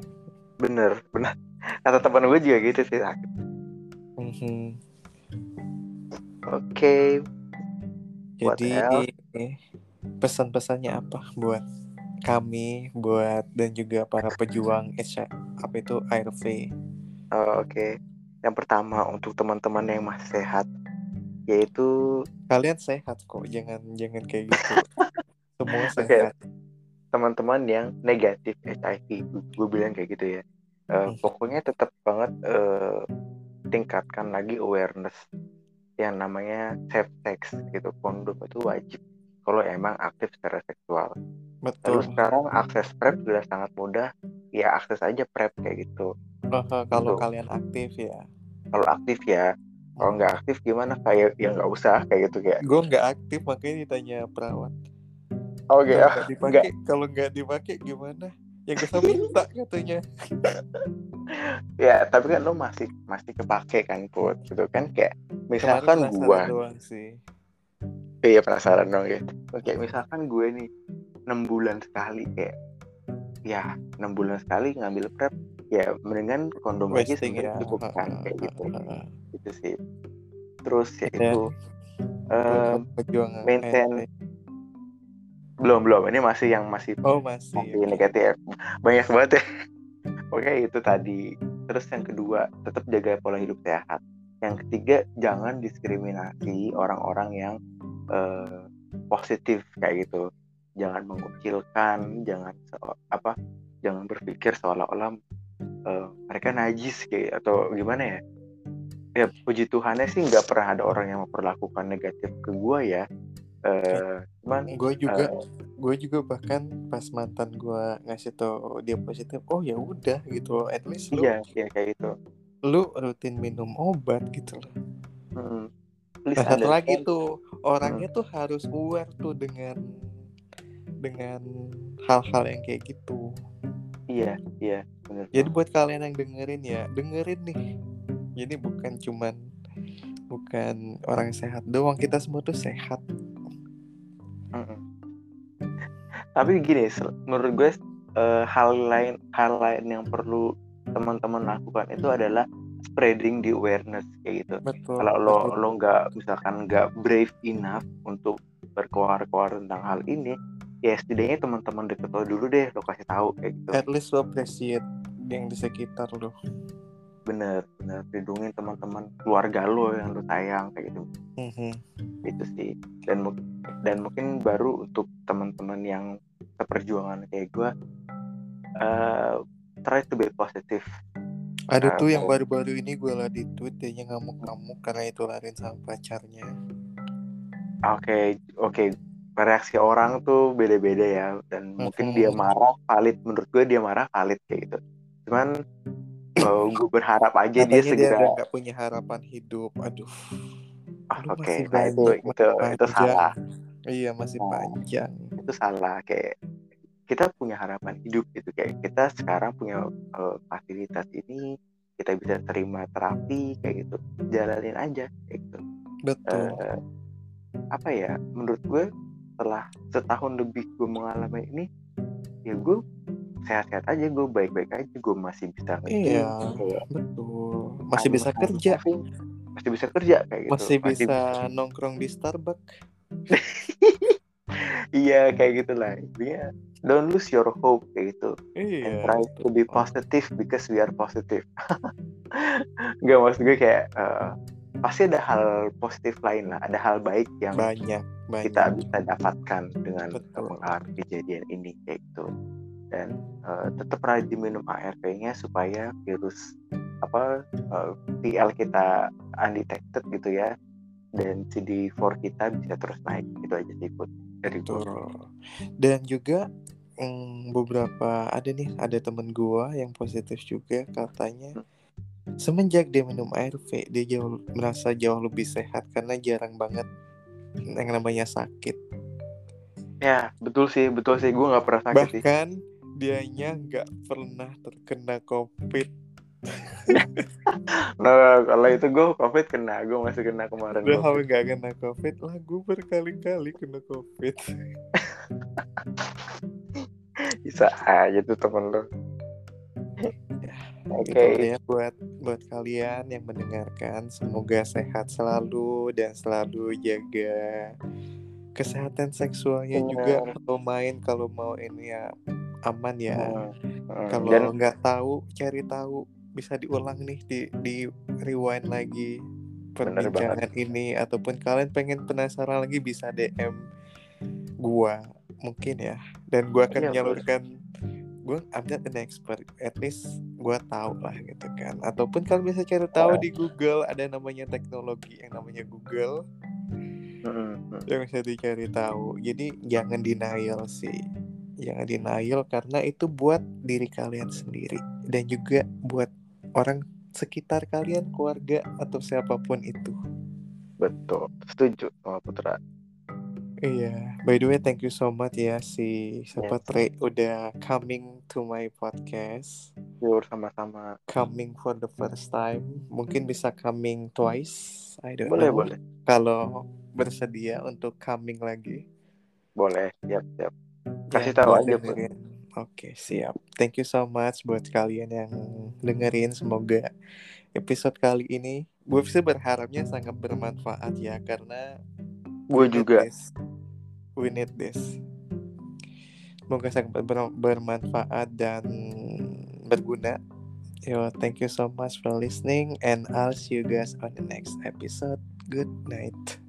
Bener benar. Kata teman gue juga gitu sih sakit Mm-hmm. Oke. Okay. Jadi pesan-pesannya apa buat kami, buat dan juga para pejuang HIV, apa itu ARV? Oh, Oke. Okay. Yang pertama untuk teman-teman yang masih sehat, yaitu kalian sehat kok, jangan jangan kayak gitu. [LAUGHS] Semua sehat. Okay. Teman-teman yang negatif HIV, gue bilang kayak gitu ya. Uh, pokoknya tetap banget uh, tingkatkan lagi awareness yang namanya safe sex gitu. Kondom itu wajib kalau emang aktif secara seksual. Betul. Terus sekarang akses prep sudah sangat mudah. Ya akses aja prep kayak gitu. Kalau gitu. kalian aktif ya. Kalau aktif ya. Kalau nggak aktif gimana? Kayak ya nggak usah kayak gitu kayak. Gue nggak aktif makanya ditanya perawat. Oke okay, kalau nggak dipakai kalau nggak dipakai gimana yang bisa minta katanya. Ya tapi kan lo masih masih kepake kan put gitu kan? Kayak misalkan gua. sih. iya penasaran dong ya oke misalkan gue nih enam bulan sekali kayak ya enam bulan sekali ngambil prep ya mendingan kondom aja sebenarnya ya. cukup kan kayak gitu. itu sih. Terus ya itu um, maintain belum belum. Ini masih yang masih oh masih, masih negatif. Banyak banget ya. [LAUGHS] Oke itu tadi. Terus yang kedua tetap jaga pola hidup sehat. Yang ketiga jangan diskriminasi orang-orang yang uh, positif kayak gitu. Jangan mengucilkan jangan apa jangan berpikir seolah-olah uh, mereka najis kayak atau gimana ya? Ya puji Tuhannya sih nggak pernah ada orang yang memperlakukan negatif ke gue ya uh, cuman gue juga uh, gue juga bahkan pas mantan gue ngasih tau dia positif oh ya udah gitu loh. At least lu iya iya kayak gitu. lu rutin minum obat gitu loh. Hmm. nah, satu lagi tuh orangnya hmm. tuh harus aware tuh dengan dengan hal-hal yang kayak gitu. Iya iya bener. jadi buat kalian yang dengerin ya dengerin nih. Jadi bukan cuman bukan orang sehat doang kita semua tuh sehat tapi gini menurut gue eh, hal lain hal lain yang perlu teman-teman lakukan itu adalah spreading the awareness kayak gitu. Betul kalau lo betul. lo nggak misalkan nggak brave enough untuk berkoar-koar tentang hal ini ya setidaknya teman-teman deket lo dulu deh lo kasih tahu kayak gitu. At least lo appreciate yang di sekitar lo bener bener. Lindungin teman-teman keluarga lo yang lo sayang kayak gitu. Mhm. itu sih. Dan dan mungkin baru untuk teman-teman yang seperjuangan kayak gue eh try to be positive. Ada Ah, tuh yang baru-baru ini gue liat di tweet dia ngamuk-ngamuk karena itu larin sama pacarnya. Oke oke. Reaksi orang tuh beda-beda ya. Dan mungkin Mhm. dia marah valid. Menurut gue dia marah valid kayak gitu. Cuman gue berharap aja dia katanya dia segera udah nggak punya harapan hidup. Aduh. Aduh, oke. masih nah itu itu itu salah. Iya masih Nah. panjang. itu salah. Kayak kita punya harapan hidup gitu. Kayak kita sekarang punya eh, fasilitas ini kita bisa terima terapi kayak gitu. Jalanin aja kayak gitu. Betul. Eh, apa ya? Menurut gue setelah setahun lebih gue mengalami ini ya gue sehat-sehat aja gue baik-baik aja gue masih bisa iya kayak betul. Masih bisa bersama kerja. saving, masih bisa kerja kayak gitu. Masih bisa nongkrong di Starbucks. [LAUGHS] Iya kayak gitulah. Intinya don't lose your hope kayak gitu. And iya try to be positive because we are positive. [LAUGHS] Nggak maksud gue kayak eh, pasti ada hal positif lain lah. Ada hal baik yang banyak banyak. kita bisa dapatkan dengan mengalami kejadian ini kayak gitu dan eh, tetap rajin minum ARV-nya supaya virus apa eh, PL kita undetected gitu ya dan CD4 kita bisa terus naik itu aja sih Put, dari Betul. Dan juga mm, beberapa ada nih ada temen gua yang positif juga katanya semenjak dia minum ARV dia jauh merasa jauh lebih sehat karena jarang banget yang namanya sakit. ya betul sih betul sih. Gue nggak pernah sakit sih. Bahkan dianya nggak pernah terkena COVID. [LAUGHS] nah kalau itu gue covid kena gue masih kena kemarin Udah hampir nggak kena COVID lah gue berkali-kali kena COVID. [LAUGHS] bisa aja tuh temen lo oke Gitu ya buat buat kalian yang mendengarkan semoga sehat selalu dan selalu jaga kesehatan seksualnya Benar. juga kalau main kalau mau ini ya aman ya. Hmm, hmm. kalau dan nggak tahu cari tahu bisa diulang nih di di rewind lagi Bener perbincangan ini ataupun kalian pengen penasaran lagi bisa DM gua mungkin ya. Dan gua akan Iya, menyalurkan gua I'm not an expert at least gua tahu lah gitu kan. Ataupun kalian bisa cari tahu di Google ada namanya teknologi yang namanya Google Hmm, yang bisa dicari tahu. Jadi jangan denial sih. Jangan denial karena itu buat diri kalian sendiri dan juga buat orang sekitar kalian keluarga atau siapa pun itu. Betul. Setuju sama Putra. Iya. By the way thank you so much ya si siapa Yes. Trey udah coming to my podcast. Yur sama-sama. Coming for the first time. Mungkin bisa coming twice. I don't boleh know. boleh. Kalau bersedia untuk coming lagi boleh siap siap Ya, Kasih tahu aja, dengerin. Oke, siap. Thank you so much buat kalian yang dengerin. Semoga episode kali ini gue sih berharapnya sangat bermanfaat ya karena gue juga this. We need this. Semoga sangat ber- bermanfaat dan berguna. Yo, thank you so much for listening and I'll see you guys on the next episode. Good night.